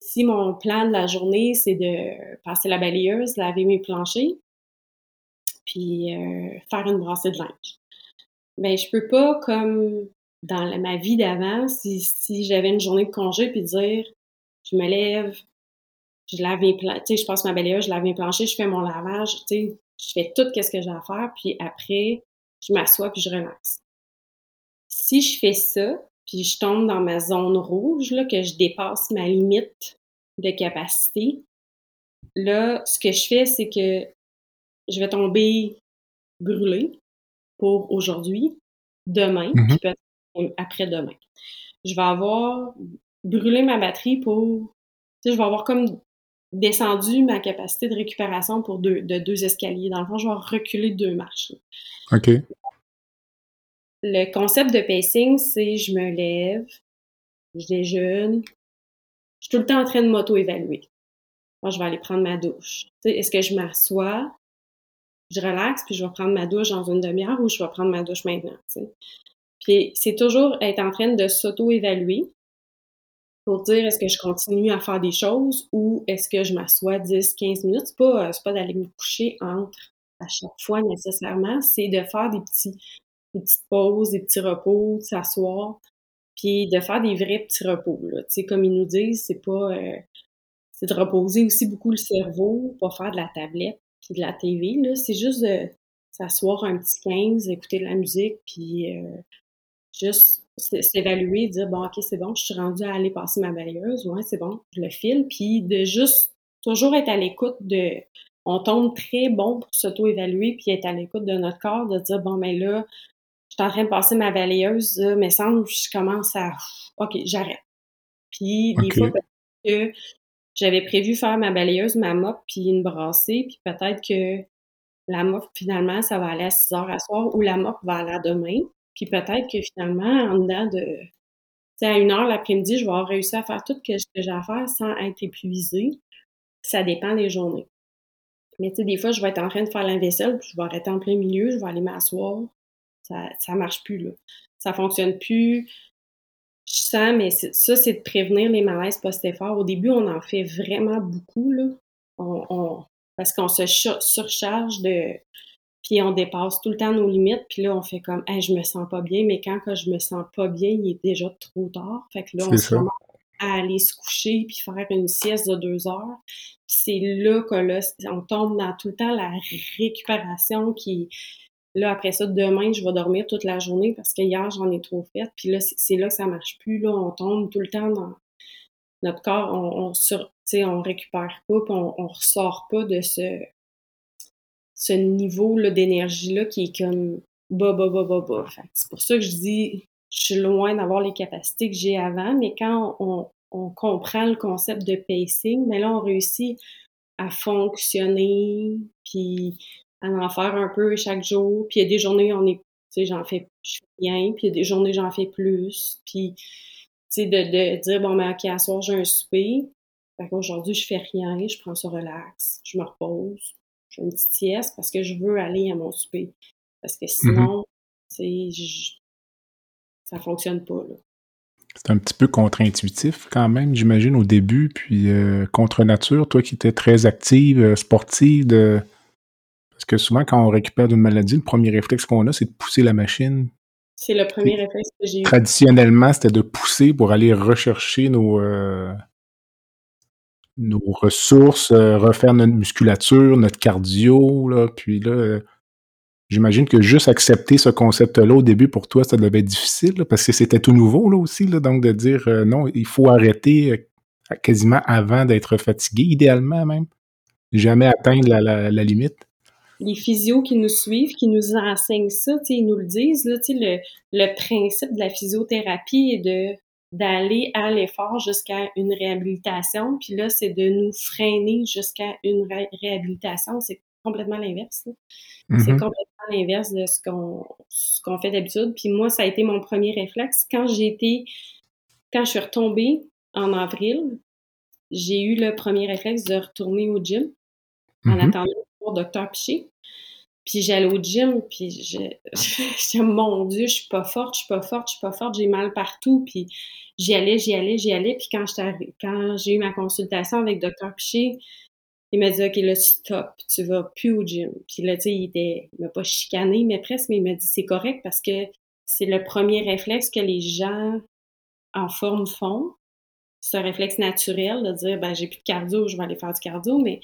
Si mon plan de la journée c'est de passer la balayeuse, laver mes planchers, puis euh, faire une brassée de linge. Ben, je peux pas, comme dans ma vie d'avant, si, si j'avais une journée de congé, puis dire, je me lève, je lave mes planchers, tu sais, je passe ma balayeuse, je lave mes planchers, je fais mon lavage, tu sais, je fais tout ce que j'ai à faire, puis après, je m'assois puis je relaxe. Si je fais ça, puis je tombe dans ma zone rouge, là, que je dépasse ma limite de capacité, là, ce que je fais, c'est que je vais tomber brûlée pour aujourd'hui, demain, mm-hmm. puis peut-être après-demain. Je vais avoir brûlé ma batterie pour... Tu sais, je vais avoir comme descendu ma capacité de récupération pour deux, de deux escaliers. Dans le fond, je vais reculer deux marches. OK. Le concept de pacing, c'est je me lève, je déjeune, je suis tout le temps en train de m'auto-évaluer. Moi, je vais aller prendre ma douche. Est-ce que je m'assois? je relaxe, puis je vais prendre ma douche dans une demi-heure ou je vais prendre ma douche maintenant. Puis c'est toujours être en train de s'auto-évaluer pour dire est-ce que je continue à faire des choses ou est-ce que je m'assois 10, 15 minutes. C'est pas, pas d'aller me coucher entre à chaque fois nécessairement, c'est de faire des petits des petites pauses, des petits repos, de s'asseoir, puis de faire des vrais petits repos. Là. sais, comme ils nous disent, c'est pas euh, c'est de reposer aussi beaucoup le cerveau, pas faire de la tablette, puis de la TV. Là, c'est juste de s'asseoir un petit 15, écouter de la musique, puis euh, juste s'évaluer, dire bon, ok, c'est bon, je suis rendue à aller passer ma balayeuse, ouais, c'est bon, je le file, puis de juste toujours être à l'écoute de. On tombe très bon pour s'auto-évaluer, puis être à l'écoute de notre corps, de dire bon, mais là, je suis en train de passer ma balayeuse, mais sans je commence à. Ok, j'arrête. Puis des fois, que j'avais prévu faire ma balayeuse, ma mop, puis une brassée, puis peut-être que la mop, finalement, ça va aller à 6 heures à soir ou la mop va aller à demain. Puis peut-être que finalement, en dedans de à une heure l'après-midi, je vais avoir réussi à faire tout ce que j'ai à faire sans être épuisée. Ça dépend des journées. Mais tu sais, des fois, je vais être en train de faire la vaisselle, puis je vais arrêter en plein milieu, je vais aller m'asseoir. Ça, ça marche plus, là. Ça fonctionne plus. Je sens, mais ça, c'est de prévenir les malaises post-effort. Au début, on en fait vraiment beaucoup, là. On, parce qu'on se surcharge de, puis on dépasse tout le temps nos limites, puis là, on fait comme, hey, je me sens pas bien, mais quand que je me sens pas bien, il est déjà trop tard. Fait que là, on se à aller se coucher puis faire une sieste de deux heures. c'est là que là, on tombe dans tout le temps la récupération qui, là, après ça, demain, je vais dormir toute la journée parce que hier, j'en ai trop fait. Puis là, c'est là que ça marche plus. Là, on tombe tout le temps dans notre corps, on, on sur, on récupère pas, puis on, ressort pas de ce, ce niveau d'énergie-là qui est comme bas, bas, bas, bas, bas. C'est pour ça que je dis, je suis loin d'avoir les capacités que j'ai avant, mais quand on, on, comprend le concept de pacing, mais là, on réussit à fonctionner, puis à en faire un peu chaque jour. Puis il y a des journées, on est, tu sais, j'en fais, je fais rien, puis il y a des journées, j'en fais plus. Puis, tu sais, de, de dire, bon, ben, OK, à soir, j'ai un souper. Fait qu'aujourd'hui, je fais rien, je prends ça relax, je me repose, je fais une petite sieste parce que je veux aller à mon souper. Parce que mm-hmm. sinon, tu sais, ça fonctionne pas, là. C'est un petit peu contre-intuitif quand même, j'imagine, au début, puis euh, contre nature, toi qui étais très active, euh, sportive, de... parce que souvent quand on récupère d'une maladie, le premier réflexe qu'on a, c'est de pousser la machine. C'est le premier réflexe que j'ai eu. Traditionnellement, c'était de pousser pour aller rechercher nos, euh, nos ressources, euh, refaire notre musculature, notre cardio, là, puis là, euh, j'imagine que juste accepter ce concept-là au début pour toi, ça devait être difficile, parce que c'était tout nouveau là aussi, là, donc de dire non, il faut arrêter quasiment avant d'être fatigué, idéalement même, jamais atteindre la, limite. Les physios qui nous suivent, qui nous enseignent ça, ils nous le disent, là, le, le principe de la physiothérapie est de d'aller à l'effort jusqu'à une réhabilitation. Puis là, c'est de nous freiner jusqu'à une réhabilitation. C'est complètement l'inverse. C'est mm-hmm. complètement l'inverse de ce qu'on ce qu'on fait d'habitude. Puis moi, ça a été mon premier réflexe. Quand j'ai été, quand je suis retombée en avril, j'ai eu le premier réflexe de retourner au gym en mm-hmm. attendant pour docteur Piché. Puis j'allais au gym, puis je, je, mon Dieu, je suis pas forte, je suis pas forte, je suis pas forte, j'ai mal partout. Puis j'y allais, j'y allais, j'y allais. Puis quand, quand j'ai eu ma consultation avec Dr. Piché, il m'a dit, OK, là, stop, tu vas plus au gym. Puis là, tu sais, il était, il m'a pas chicané, mais presque, mais il m'a dit, c'est correct parce que c'est le premier réflexe que les gens en forme font. C'est un réflexe naturel de dire, ben, j'ai plus de cardio, je vais aller faire du cardio, mais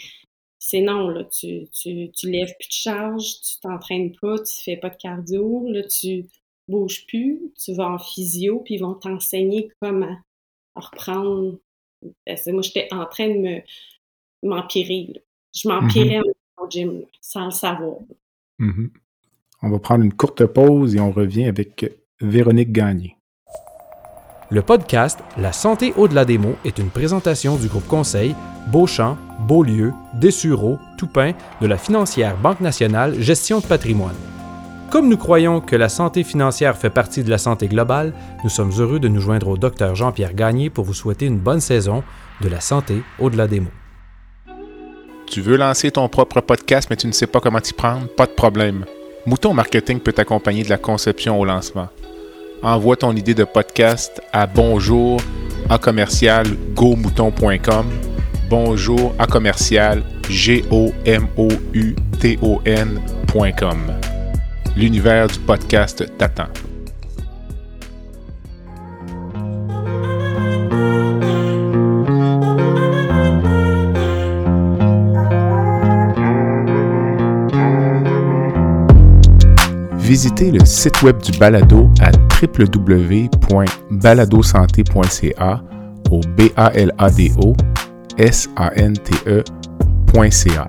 c'est non, là, tu, tu, tu lèves plus de charge, tu t'entraînes pas, tu fais pas de cardio, là, tu bouges plus, tu vas en physio, puis ils vont t'enseigner comment reprendre. Moi, j'étais en train de me m'empirer. Je m'empirais mm-hmm. au gym sans le savoir. Mm-hmm. On va prendre une courte pause et on revient avec Véronique Gagné. Le podcast La santé au-delà des mots est une présentation du groupe conseil Beauchamp, Beaulieu, Dessureau, Toupin de la financière Banque nationale Gestion de patrimoine. Comme nous croyons que la santé financière fait partie de la santé globale, nous sommes heureux de nous joindre au docteur Jean-Pierre Gagné pour vous souhaiter une bonne saison de la santé au-delà des mots. Tu veux lancer ton propre podcast mais tu ne sais pas comment t'y prendre? Pas de problème. Mouton Marketing peut t'accompagner de la conception au lancement envoie ton idée de podcast à bonjour à commercial bonjour à commercial g o m o u t o n.com. L'univers du podcast t'attend. Visitez le site web du balado à www.baladosanté.ca au b a l a d o s a n t e.ca.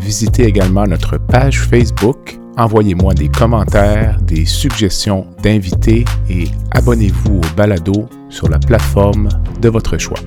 Visitez également notre page Facebook, envoyez-moi des commentaires, des suggestions d'invités et abonnez-vous au balado sur la plateforme de votre choix.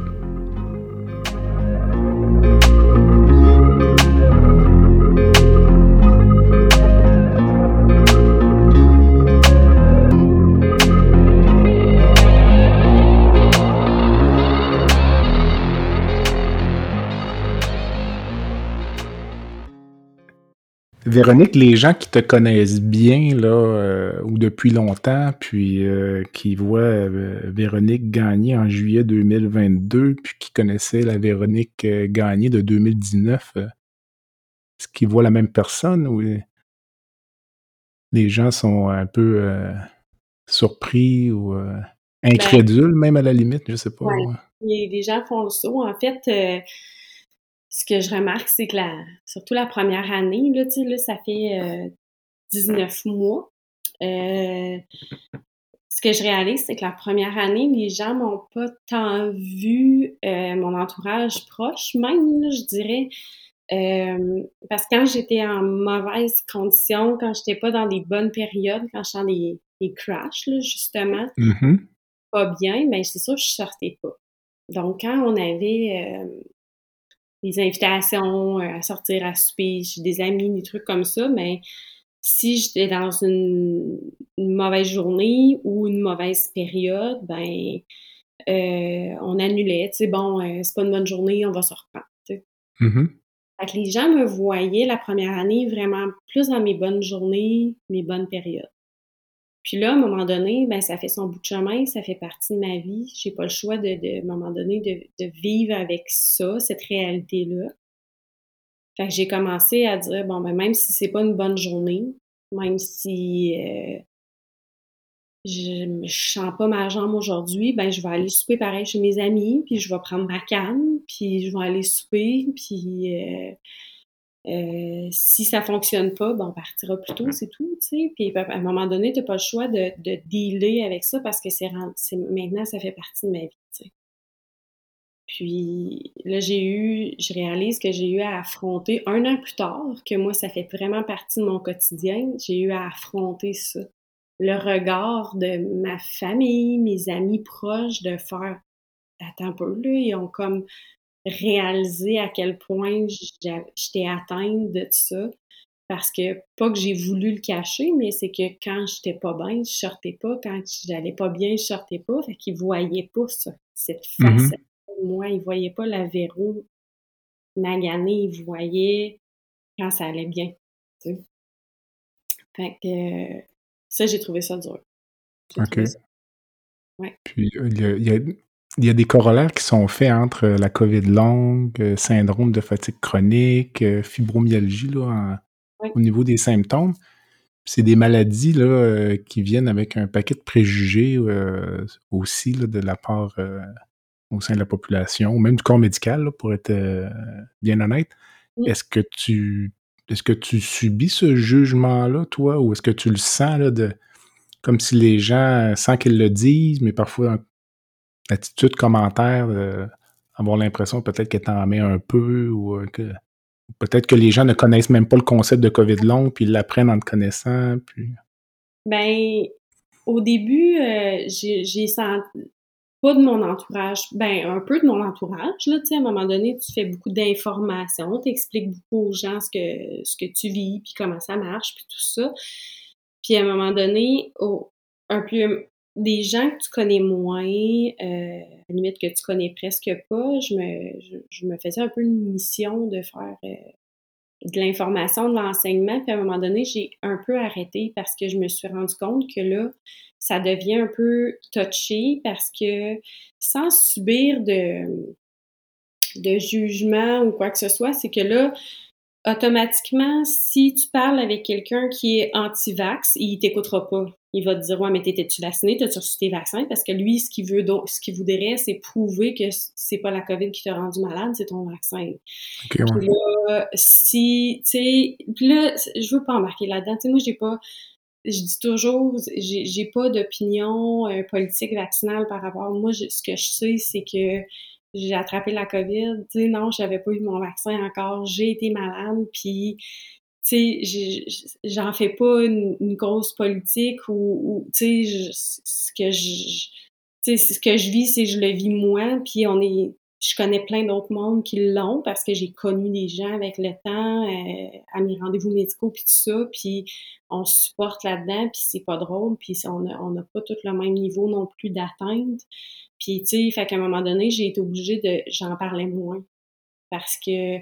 Véronique, les gens qui te connaissent bien, là, euh, ou depuis longtemps, puis euh, qui voient euh, Véronique gagner en juillet 2022, puis qui connaissaient la Véronique gagner de 2019, est-ce qu'ils voient la même personne ou les gens sont un peu surpris ou ben incrédules, même à la limite, je sais pas. Les, gens font le saut. En fait, ce que je remarque, c'est que la, surtout la première année, là, tu sais, là, ça fait 19 euh, mois. Euh, ce que je réalise, c'est que la première année, les gens m'ont pas tant vu, euh, mon entourage proche même, je dirais. parce que quand j'étais en mauvaise condition, quand j'étais pas dans des bonnes périodes, quand j'étais dans des, des crashs, justement, mm-hmm. pas bien, mais ben, c'est sûr, je sortais pas. Donc, quand on avait des invitations euh, à sortir à souper, j'ai des amis, des trucs comme ça, mais si j'étais dans une, mauvaise journée ou une mauvaise période, ben euh, on annulait, tu sais, bon, euh, c'est pas une bonne journée, on va se reprendre. Mm-hmm. les gens me voyaient la première année vraiment plus dans mes bonnes journées, mes bonnes périodes. Puis là, à un moment donné, ben, ça fait son bout de chemin, ça fait partie de ma vie. J'ai pas le choix de, de à un moment donné, de, de vivre avec ça, cette réalité-là. Fait que j'ai commencé à dire, bon, ben, même si c'est pas une bonne journée, même si euh, je ne sens pas ma jambe aujourd'hui, ben, je vais aller souper pareil chez mes amis, puis je vais prendre ma canne, puis je vais aller souper, puis euh, euh, si ça fonctionne pas, ben on partira plus tôt, c'est tout, tu sais. Puis à un moment donné, tu n'as pas le choix de, de dealer avec ça parce que c'est maintenant, ça fait partie de ma vie, tu sais. Puis là, j'ai eu, je réalise que j'ai eu à affronter un an plus tard, que moi, ça fait vraiment partie de mon quotidien, j'ai eu à affronter ça. Le regard de ma famille, mes amis proches, de faire, attends un peu, là, ils ont comme réaliser à quel point j'étais atteinte de ça. Parce que, pas que j'ai voulu le cacher, mais c'est que quand j'étais pas bien, je sortais pas. Quand j'allais pas bien, je sortais pas. Fait qu'ils voyaient pas ça, cette mm-hmm. face. Moi, ils voyaient pas la Véro maganée. Ils voyaient quand ça allait bien. Fait que ça, j'ai trouvé ça dur. OK. Ouais. Puis, il y a il y a des corollaires qui sont faits entre la COVID longue, euh, syndrome de fatigue chronique, euh, fibromyalgie là, au niveau des symptômes. C'est des maladies là, euh, qui viennent avec un paquet de préjugés aussi là, de la part au sein de la population, ou même du corps médical, pour être bien honnête. Est-ce que tu est-ce que tu subis ce jugement-là, toi, ou est-ce que tu le sens là, de comme si les gens, sans qu'ils le disent, mais parfois attitude, commentaire, avoir l'impression peut-être qu'elle t'en met un peu ou euh, que peut-être que les gens ne connaissent même pas le concept de COVID long, puis ils l'apprennent en te connaissant. Puis... Ben, au début, euh, j'ai senti pas de mon entourage, ben un peu de mon entourage, là, à un moment donné, tu fais beaucoup d'informations, tu expliques beaucoup aux gens ce que, ce que tu vis, puis comment ça marche, puis tout ça. Puis à un moment donné, un peu des gens que tu connais moins, euh, limite que tu connais presque pas, je me, je, me faisais un peu une mission de faire euh, de l'information, de l'enseignement. Puis à un moment donné, j'ai un peu arrêté parce que je me suis rendu compte que là, ça devient un peu touché parce que sans subir de, de jugement ou quoi que ce soit, c'est que là, automatiquement, si tu parles avec quelqu'un qui est anti-vax, il t'écoutera pas. Il va te dire Ouais, mais t'étais-tu vacciné? T'as-tu reçu tes vaccins? Parce que lui, ce qu'il veut ce qu'il voudrait, c'est prouver que c'est pas la COVID qui t'a rendu malade, c'est ton vaccin. Okay, Puis là, si, tu sais, là, je veux pas embarquer là-dedans. Tu sais, moi, j'ai pas, je dis toujours, j'ai pas d'opinion euh, politique vaccinale par rapport. Moi, ce que je sais, c'est que j'ai attrapé la COVID. Tu sais, non, j'avais pas eu mon vaccin encore. J'ai été malade, puis tu sais, j'en fais pas une, grosse politique ou, tu sais, ce que je, tu sais, ce que je vis, c'est je le vis moi, puis on est, je connais plein d'autres mondes qui l'ont parce que j'ai connu des gens avec le temps euh, à mes rendez-vous médicaux puis tout ça, puis on supporte là-dedans, puis c'est pas drôle, puis on n'a on a pas tout le même niveau non plus d'atteinte. Puis, tu sais, fait qu'à un moment donné, j'ai été obligée de... J'en parlais moins. Parce que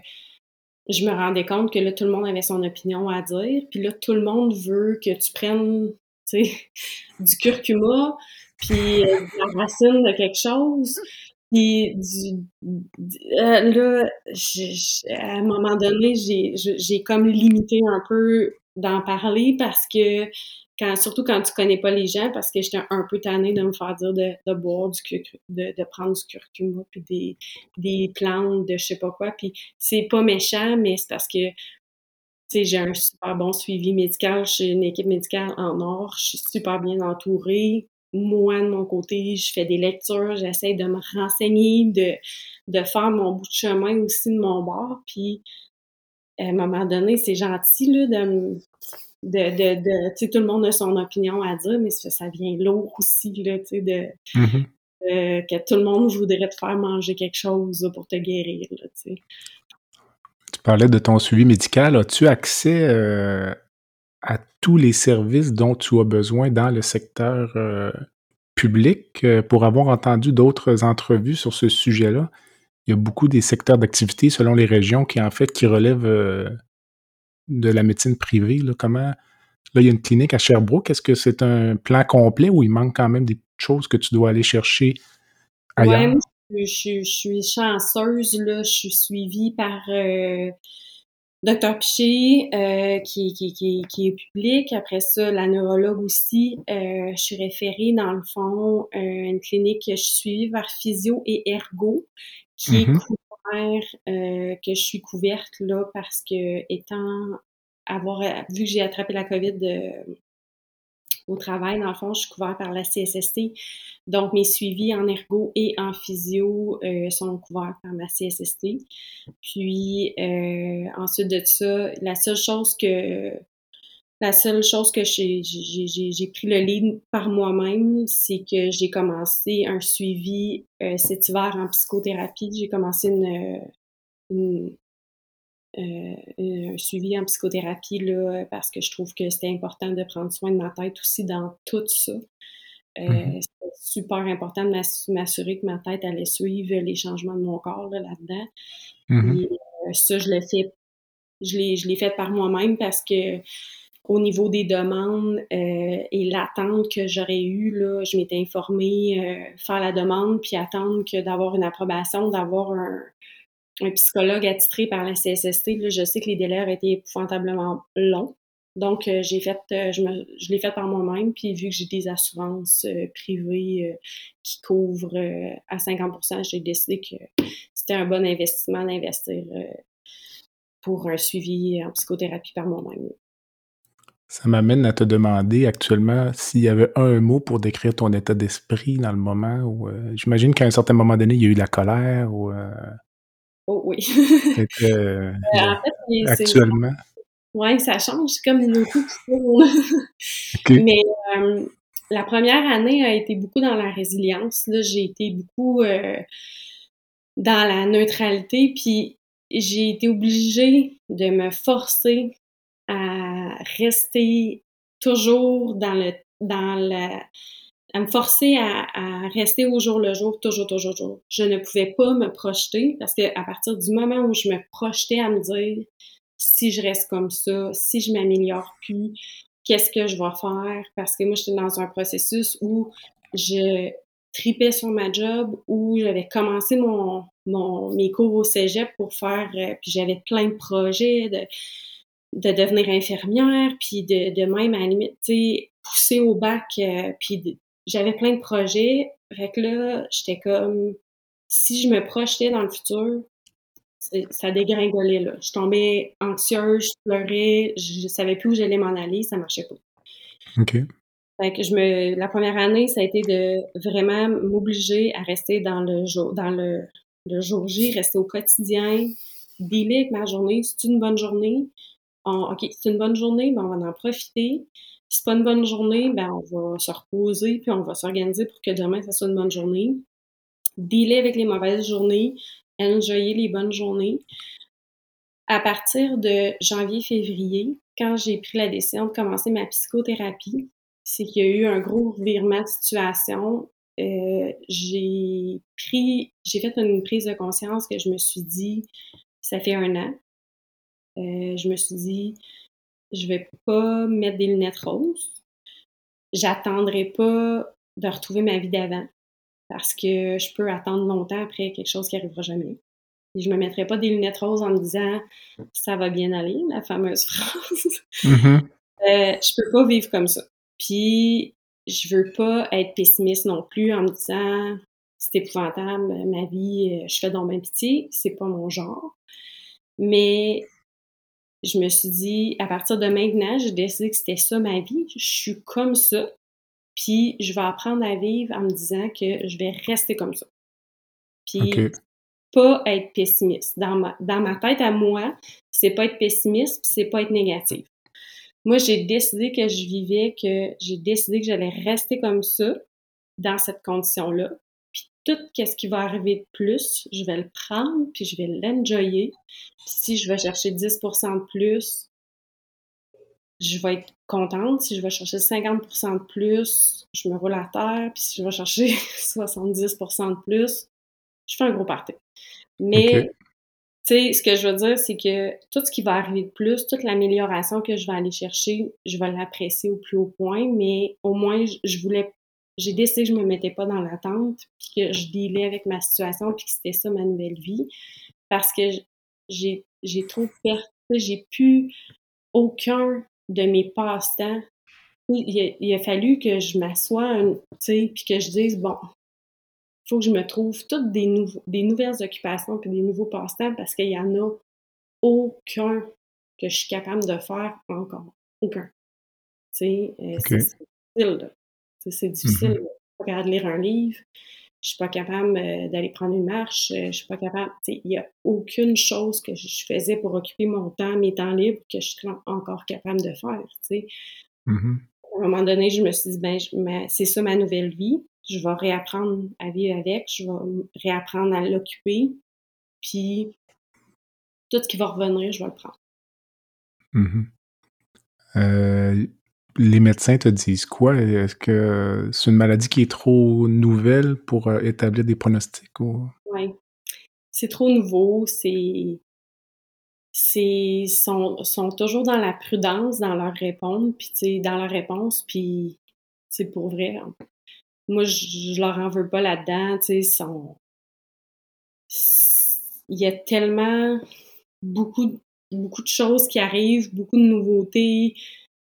je me rendais compte que là, tout le monde avait son opinion à dire. Puis là, tout le monde veut que tu prennes, du curcuma, puis euh, la racine de quelque chose. Puis du, euh, là, à un moment donné, j'ai comme limité un peu d'en parler parce que quand, surtout quand tu connais pas les gens, parce que j'étais un peu tannée de me faire dire de, de boire du de, de prendre du curcuma, puis des, des plantes, de je sais pas quoi. Puis c'est pas méchant, mais c'est parce que j'ai un super bon suivi médical. J'ai une équipe médicale en or. Je suis super bien entourée. Moi, de mon côté, je fais des lectures. J'essaie de me renseigner, de, de faire mon bout de chemin aussi de mon bord. Puis, à un moment donné, c'est gentil là, de, de, de, de tu sais, tout le monde a son opinion à dire, mais ça, ça vient lourd aussi, là, tu sais, de, mm-hmm. que tout le monde voudrait te faire manger quelque chose pour te guérir, là, tu sais. Tu parlais de ton suivi médical. As-tu accès euh, à tous les services dont tu as besoin dans le secteur euh, public? Euh, pour avoir entendu d'autres entrevues sur ce sujet-là, il y a beaucoup des secteurs d'activité selon les régions qui, en fait, qui relèvent de la médecine privée? Là, comment. Là, il y a une clinique à Sherbrooke. Est-ce que c'est un plan complet ou il manque quand même des choses que tu dois aller chercher ailleurs? Oui, je, suis chanceuse. Là. Je suis suivie par euh, Dr. Piché, euh, qui, qui, qui, qui, est public. Après ça, la neurologue aussi. Euh, je suis référée, dans le fond, à une clinique que je suis vers physio et ergo, qui est mm-hmm. Euh, que je suis couverte là parce que étant avoir vu que j'ai attrapé la COVID euh, au travail, dans le fond, je suis couverte par la CSST. Donc, mes suivis en ergo et en physio euh, sont couverts par la CSST. Puis, ensuite de ça, la seule chose que la seule chose que j'ai pris le lead par moi-même, c'est que j'ai commencé un suivi euh, cet hiver en psychothérapie. J'ai commencé une, euh, un suivi en psychothérapie là, parce que je trouve que c'était important de prendre soin de ma tête aussi dans tout ça. Euh, mm-hmm. C'est super important de m'assurer que ma tête allait suivre les changements de mon corps là-dedans. Mm-hmm. ça, je l'ai fait, je l'ai fait par moi-même parce que au niveau des demandes euh, et l'attente que j'aurais eue, là, je m'étais informée, euh, faire la demande, puis attendre que d'avoir une approbation, d'avoir un, un, psychologue attitré par la CSST. Là, je sais que les délais auraient été épouvantablement longs. Donc, euh, j'ai fait, je, me, je l'ai fait par moi-même, puis vu que j'ai des assurances privées qui couvrent à 50% j'ai décidé que c'était un bon investissement d'investir pour un suivi en psychothérapie par moi-même. Ça m'amène à te demander actuellement s'il y avait un mot pour décrire ton état d'esprit dans le moment où euh, j'imagine qu'à un certain moment donné, il y a eu de la colère ou euh, Oh oui. Euh, en fait, actuellement. Oui, ça change comme une autre okay. Mais la première année a été beaucoup dans la résilience. Là, j'ai été beaucoup dans la neutralité, puis j'ai été obligée de me forcer à rester toujours dans le dans la à me forcer à, à, rester au jour le jour, toujours, toujours, toujours. Je ne pouvais pas me projeter parce que à partir du moment où je me projetais à me dire si je reste comme ça, si je m'améliore plus, qu'est-ce que je vais faire? Parce que moi, j'étais dans un processus où je tripais sur ma job, où j'avais commencé mon, mon, mes cours au cégep pour faire, euh, puis j'avais plein de projets de de devenir infirmière, puis de, de même, à la limite, tu sais, pousser au bac, euh, puis j'avais plein de projets. Fait que là, j'étais comme, si je me projetais dans le futur, ça dégringolait, là. Je tombais anxieuse, je pleurais, je savais plus où j'allais m'en aller, ça marchait pas. OK. Fait que je me, la première année, ça a été de vraiment m'obliger à rester dans le jour, dans le, le jour J, rester au quotidien, avec ma journée. C'est une bonne journée. OK, c'est une bonne journée, ben on va en profiter. Si c'est pas une bonne journée, ben on va se reposer, puis on va s'organiser pour que demain, ça soit une bonne journée. Dealer avec les mauvaises journées, enjoyer les bonnes journées. À partir de janvier-février, quand j'ai pris la décision de commencer ma psychothérapie, c'est qu'il y a eu un gros revirement de situation. Euh, j'ai pris, j'ai fait une prise de conscience que je me suis dit, ça fait un an, je me suis dit, je vais pas mettre des lunettes roses. J'attendrai pas de retrouver ma vie d'avant parce que je peux attendre longtemps après quelque chose qui arrivera jamais. Et je me mettrai pas des lunettes roses en me disant ça va bien aller, la fameuse phrase. Mm-hmm. euh, je peux pas vivre comme ça. Puis je veux pas être pessimiste non plus en me disant c'est épouvantable, ma vie, euh, je fais dans ma pitié, c'est pas mon genre. Mais je me suis dit, à partir de maintenant, j'ai décidé que c'était ça ma vie. Je suis comme ça. Puis je vais apprendre à vivre en me disant que je vais rester comme ça. Puis pas être pessimiste. Dans ma, dans ma tête à moi, c'est pas être pessimiste, puis c'est pas être négatif. Moi, j'ai décidé que je vivais, que j'ai décidé que j'allais rester comme ça, dans cette condition-là. Tout ce qui va arriver de plus, je vais le prendre, puis je vais l'enjoyer. Puis si je vais chercher 10% de plus, je vais être contente. Si je vais chercher 50% de plus, je me roule à terre. Puis si je vais chercher 70% de plus, je fais un gros party. Mais, tu sais, ce que je veux dire, c'est que tout ce qui va arriver de plus, toute l'amélioration que je vais aller chercher, je vais l'apprécier au plus haut point. Mais au moins, je voulais, j'ai décidé que je me mettais pas dans l'attente, puis que je dealais avec ma situation, puis que c'était ça ma nouvelle vie. Parce que j'ai, j'ai trop perdu, j'ai plus aucun de mes passe-temps. Il, a, fallu que je m'assoie, tu sais, puis que je dise, bon, il faut que je me trouve toutes des, des nouvelles occupations puis des nouveaux passe-temps parce qu'il y en a aucun que je suis capable de faire encore. Aucun. Tu sais, euh, c'est difficile, C'est difficile. Mm-hmm. Je suis pas capable de lire un livre. Je suis pas capable euh, d'aller prendre une marche. Euh, je suis pas capable. Il n'y a aucune chose que je faisais pour occuper mon temps, mes temps libres, que je suis encore capable de faire. Mm-hmm. À un moment donné, je me suis dit, ben, c'est ça ma nouvelle vie je vais réapprendre à vivre avec, je vais réapprendre à l'occuper, puis tout ce qui va revenir, je vais le prendre. Mm-hmm. Euh, les médecins te disent quoi? Est-ce que c'est une maladie qui est trop nouvelle pour euh, établir des pronostics? Ou... Oui. C'est trop nouveau, c'est. C'est. Sont, sont toujours dans la prudence dans leur réponse, puis dans leur réponse, puis c'est pour vrai moi, je, leur en veux pas là-dedans, tu sais, Il y a tellement beaucoup de choses qui arrivent, beaucoup de nouveautés,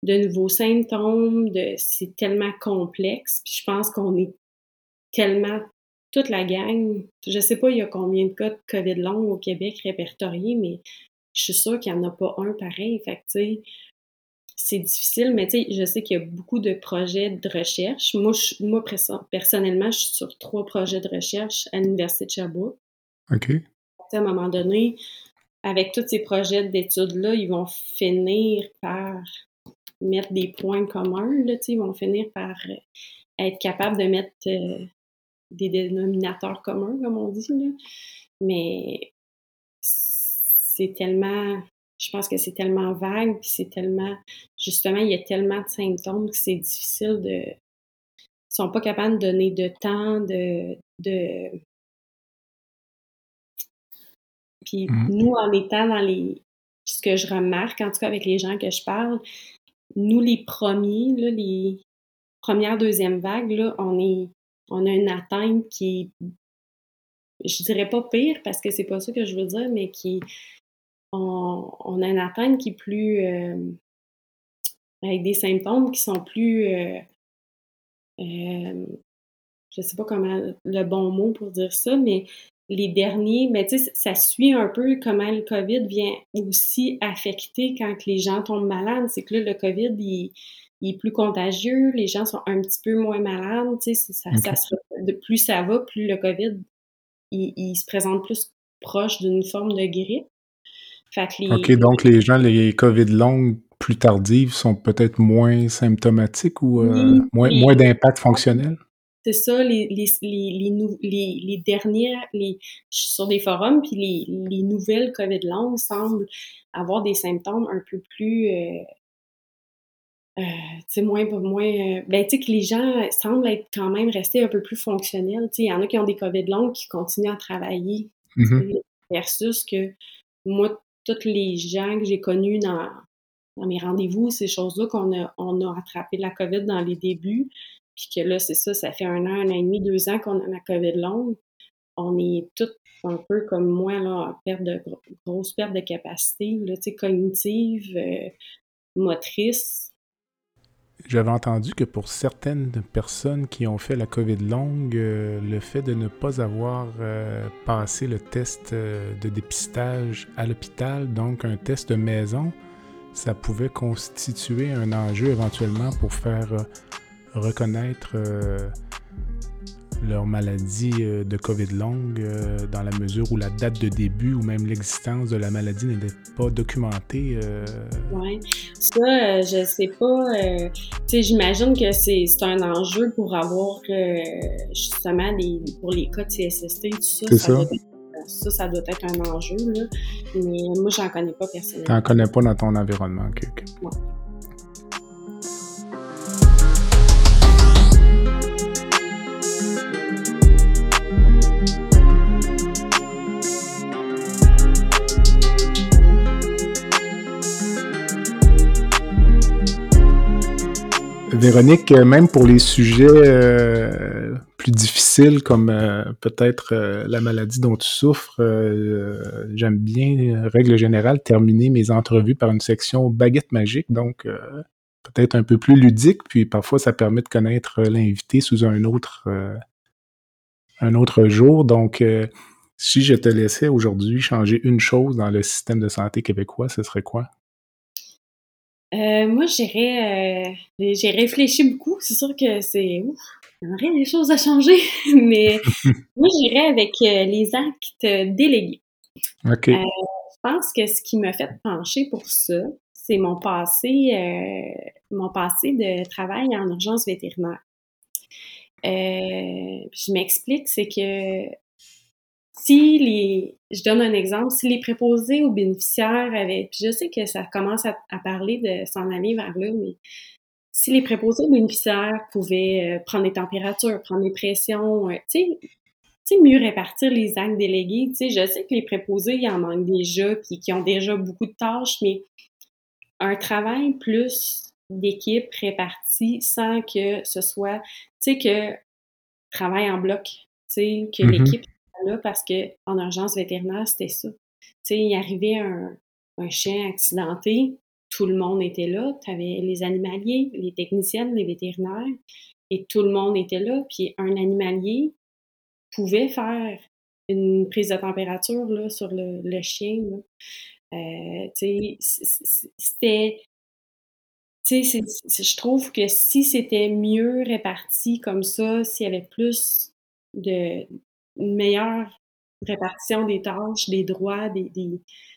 de nouveaux symptômes, de... c'est tellement complexe. Puis je pense qu'on est tellement toute la gang. Je sais pas il y a combien de cas de COVID long au Québec répertoriés, mais je suis sûre qu'il n'y en a pas un pareil. Fait que, tu sais, c'est difficile, mais tu sais, je sais qu'il y a beaucoup de projets de recherche. Moi, moi, personnellement, je suis sur trois projets de recherche à l'Université de Sherbrooke. OK. À un moment donné, avec tous ces projets d'études-là, ils vont finir par mettre des points communs, là, ils vont finir par euh, être capables de mettre euh, des dénominateurs communs, comme on dit. Là. Mais c'est tellement je pense que c'est tellement vague, puis c'est tellement, justement, il y a tellement de symptômes que c'est difficile de, ils sont pas capables de donner de temps, de, de... puis mmh. nous, en étant dans les, ce que je remarque, en tout cas avec les gens que je parle, nous, les premiers, là, les premières, deuxième vagues, là, on est, on a une atteinte qui je dirais pas pire parce que c'est pas ça que je veux dire, mais qui, on, a une atteinte qui est plus euh, avec des symptômes qui sont plus euh, euh, je sais pas comment le bon mot pour dire ça, mais les derniers, mais tu sais, ça suit un peu comment le COVID vient aussi affecter quand les gens tombent malades. C'est que là, le COVID, il, est plus contagieux, les gens sont un petit peu moins malades, tu sais, ça, plus ça va, plus le COVID, il se présente plus proche d'une forme de grippe. OK, donc les gens, les COVID longues plus tardives sont peut-être moins symptomatiques ou euh, moins, moins d'impact fonctionnel? C'est ça, les, les, les, les, dernières, les, je suis sur des forums, puis les, les nouvelles COVID longues semblent avoir des symptômes un peu plus, euh, euh, tu sais, moins, moins, euh, ben, tu sais, que les gens semblent être quand même restés un peu plus fonctionnels. Tu sais, il y en a qui ont des COVID longues qui continuent à travailler, mm-hmm. versus que moi, tous les gens que j'ai connus dans, dans mes rendez-vous, ces choses-là qu'on a, on a attrapé la COVID dans les débuts, puis que là, c'est ça, ça fait un an, un an et demi, deux ans qu'on a la COVID longue. On est tous un peu comme moi, là, en perte de, grosse perte de capacité, là, cognitive, euh, motrice. J'avais entendu que pour certaines personnes qui ont fait la COVID longue, euh, le fait de ne pas avoir euh, passé le test de dépistage à l'hôpital, donc un test de maison, ça pouvait constituer un enjeu éventuellement pour faire reconnaître leur maladie euh, de COVID longue euh, dans la mesure où la date de début ou même l'existence de la maladie n'était pas documentée. Euh. Oui, ça, je sais pas. tu sais, j'imagine que c'est un enjeu pour avoir justement des, pour les cas de CSST, tout ça. C'est ça. Ça, ça, doit être un enjeu, là. mais moi, j'en connais pas personnellement. T'en connais pas dans ton environnement, ok. Véronique, euh, même pour les sujets euh, plus difficiles comme euh, peut-être la maladie dont tu souffres, j'aime bien, règle générale, terminer mes entrevues par une section baguette magique, donc peut-être un peu plus ludique, puis parfois ça permet de connaître l'invité sous un autre, un autre jour. Donc, si je te laissais aujourd'hui changer une chose dans le système de santé québécois, ce serait quoi? Euh, moi, j'irais. Euh, j'ai réfléchi beaucoup. C'est sûr que c'est. Il y aurait des choses à changer. Mais moi, j'irais avec euh, les actes délégués. OK. je pense que ce qui m'a fait pencher pour ça, c'est mon passé, mon passé de travail en urgence vétérinaire. je m'explique, c'est que si les, je donne un exemple, si les préposés aux bénéficiaires avaient, puis je sais que ça commence à, parler de s'en aller vers là, mais si les préposés aux bénéficiaires pouvaient euh, prendre les températures, prendre les pressions, euh, tu sais, mieux répartir les actes délégués, tu sais, je sais que les préposés, ils en manquent déjà, puis qui ont déjà beaucoup de tâches, mais un travail plus d'équipe réparti sans que ce soit, tu sais, que travail en bloc, tu sais, que mm-hmm. l'équipe là parce que en urgence vétérinaire, c'était ça. Tu sais, il arrivait un, un chien accidenté, tout le monde était là. Tu avais les animaliers, les techniciennes, les vétérinaires, et tout le monde était là. Puis un animalier pouvait faire une prise de température là, sur le, le chien. C'était. Je trouve que si c'était mieux réparti comme ça, s'il y avait plus de, une meilleure répartition des tâches, des droits, des,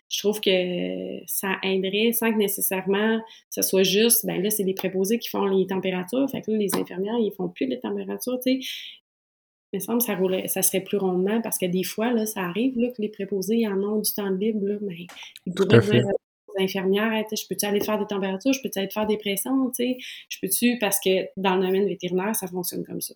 je trouve que ça aiderait sans que nécessairement ce soit juste, ben là, c'est les préposés qui font les températures, fait que là, les infirmières, ils font plus les températures, tu sais. Il me semble que ça, roulait, ça serait plus rondement parce que des fois, là, ça arrive là, que les préposés ils en ont du temps libre, là, mais ils pourraient dire aux infirmières, je peux-tu aller faire des températures, je peux-tu aller faire des pressions, tu sais, je peux-tu, parce que dans le domaine vétérinaire, ça fonctionne comme ça.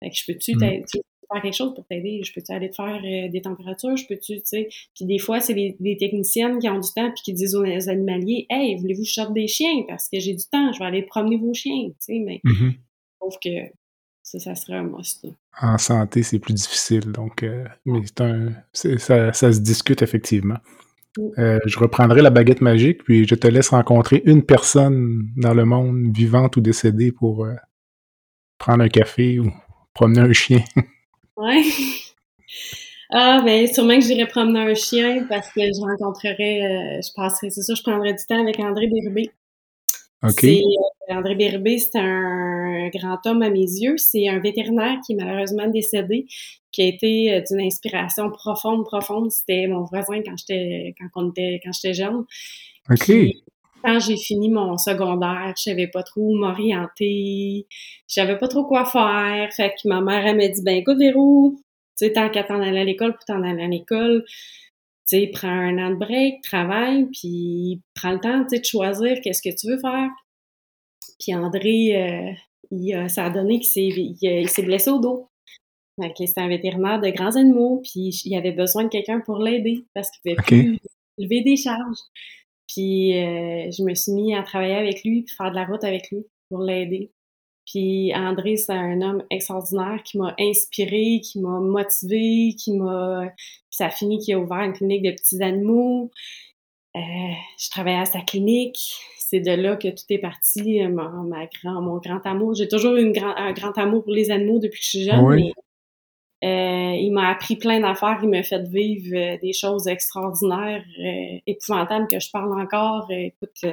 Fait que je peux-tu, mmh faire quelque chose pour t'aider. Je peux-tu aller te faire euh, des températures? Je peux-tu, tu sais? Puis des fois, c'est des, techniciennes qui ont du temps puis qui disent aux animaliers, Hey, voulez-vous que des chiens? Parce que j'ai du temps, je vais aller promener vos chiens, tu sais. Mais mm-hmm. je trouve que ça, ça serait un must. En santé, c'est plus difficile. Donc, euh, mais c'est un, ça, ça, se discute effectivement. Mm. Euh, je reprendrai la baguette magique, puis je te laisse rencontrer une personne dans le monde, vivante ou décédée, pour prendre un café ou promener un chien. Ouais. Ah, ben, sûrement que j'irais promener un chien parce que je rencontrerais, euh, je passerais, c'est ça, je prendrais du temps avec André Bérubé. OK. Euh, André Bérubé, c'est un grand homme à mes yeux. C'est un vétérinaire qui est malheureusement décédé, qui a été euh, d'une inspiration profonde, profonde. C'était mon voisin quand j'étais, quand on était, quand j'étais jeune. OK. Quand j'ai fini mon secondaire, je savais pas trop où m'orienter, je savais pas trop quoi faire. Fait que ma mère, elle m'a dit, ben écoute, Véro, tu sais, tant qu'à t'en aller à l'école, pour t'en aller à l'école, tu sais, prends un an de break, travaille, puis prends le temps, tu sais, de choisir qu'est-ce que tu veux faire. Puis André, euh, il, ça a donné qu'il s'est blessé au dos. Fait que c'est un vétérinaire de grands animaux, puis il avait besoin de quelqu'un pour l'aider parce qu'il pouvait plus lever des charges. Puis euh, je me suis mis à travailler avec lui, puis faire de la route avec lui pour l'aider. Puis André, c'est un homme extraordinaire qui m'a inspiré, qui m'a motivé, qui m'a... Ça a fini qu'il a ouvert une clinique de petits animaux. Euh, je travaillais à sa clinique. C'est de là que tout est parti, euh, ma, grand, mon grand amour. J'ai toujours eu une un grand amour pour les animaux depuis que je suis jeune, mais euh, il m'a appris plein d'affaires, il m'a fait vivre euh, des choses extraordinaires, euh, épouvantables que je parle encore. écoute,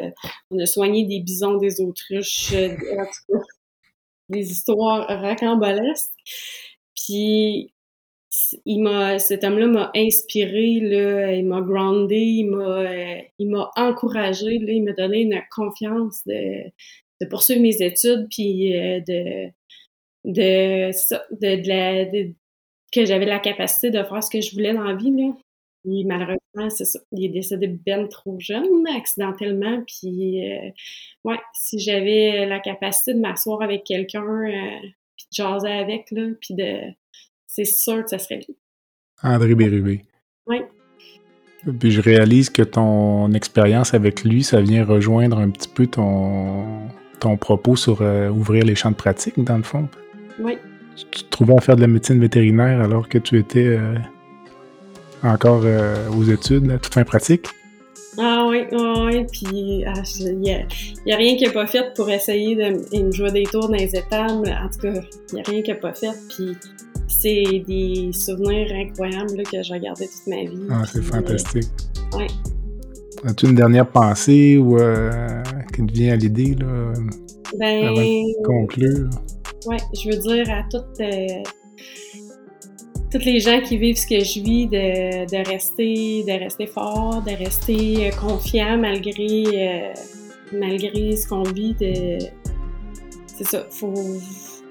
on a soigné des bisons, des autruches, des histoires rocambolesques. Puis il m'a, cet homme-là m'a inspiré, là, il m'a groundé, il m'a, il m'a encouragé, là, il m'a donné une confiance de, de poursuivre mes études, puis de, de, de, de, la, de, que j'avais la capacité de faire ce que je voulais dans la vie. Là. Et malheureusement, c'est ça. Il est décédé bien trop jeune, accidentellement. Puis, euh, ouais, si j'avais la capacité de m'asseoir avec quelqu'un, euh, puis de jaser avec, là, puis de. C'est sûr que ça serait lui. André Bérubé. Oui. Puis je réalise que ton expérience avec lui, ça vient rejoindre un petit peu ton, ton propos sur euh, ouvrir les champs de pratique, dans le fond. Oui tu te trouvais à faire de la médecine vétérinaire alors que tu étais euh, encore euh, aux études, à toute fin pratique? Ah oui, oui, puis il ah, n'y a, rien qui n'a pas fait pour essayer de me jouer des tours dans les étables. En tout cas, il n'y a rien qui n'a pas fait. Puis c'est des souvenirs incroyables que j'ai gardés toute ma vie. Ah, c'est fantastique. oui. As-tu une dernière pensée ou euh, qui te vient à l'idée là, ben, avant de conclure? Oui, je veux dire à toutes, euh, toutes les gens qui vivent ce que je vis, de, de rester, de rester fort, de rester euh, confiant malgré, euh, malgré ce qu'on vit. De... C'est ça, faut,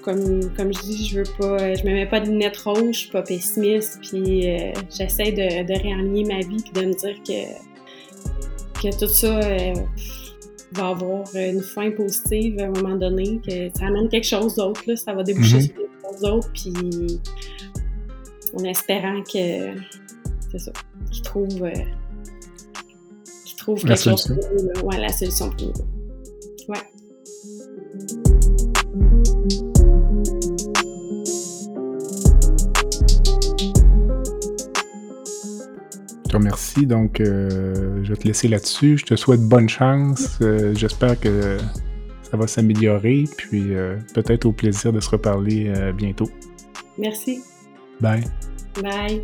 comme, comme je dis, je veux pas, je me mets pas de lunettes rouges, je suis pas pessimiste, puis j'essaie de, de réaligner ma vie, puis de me dire que, que tout ça va avoir une fin positive à un moment donné, que ça amène quelque chose d'autre, là, ça va déboucher mhm. sur quelque chose d'autre, puis en espérant que c'est ça, qu'ils trouvent, euh, quelque chose pour nous, ouais, la solution pour nous. Ouais. Merci. Donc, euh, je vais te laisser là-dessus. Je te souhaite bonne chance. Euh, j'espère que ça va s'améliorer. Puis, euh, peut-être au plaisir de se reparler bientôt. Merci. Bye. Bye.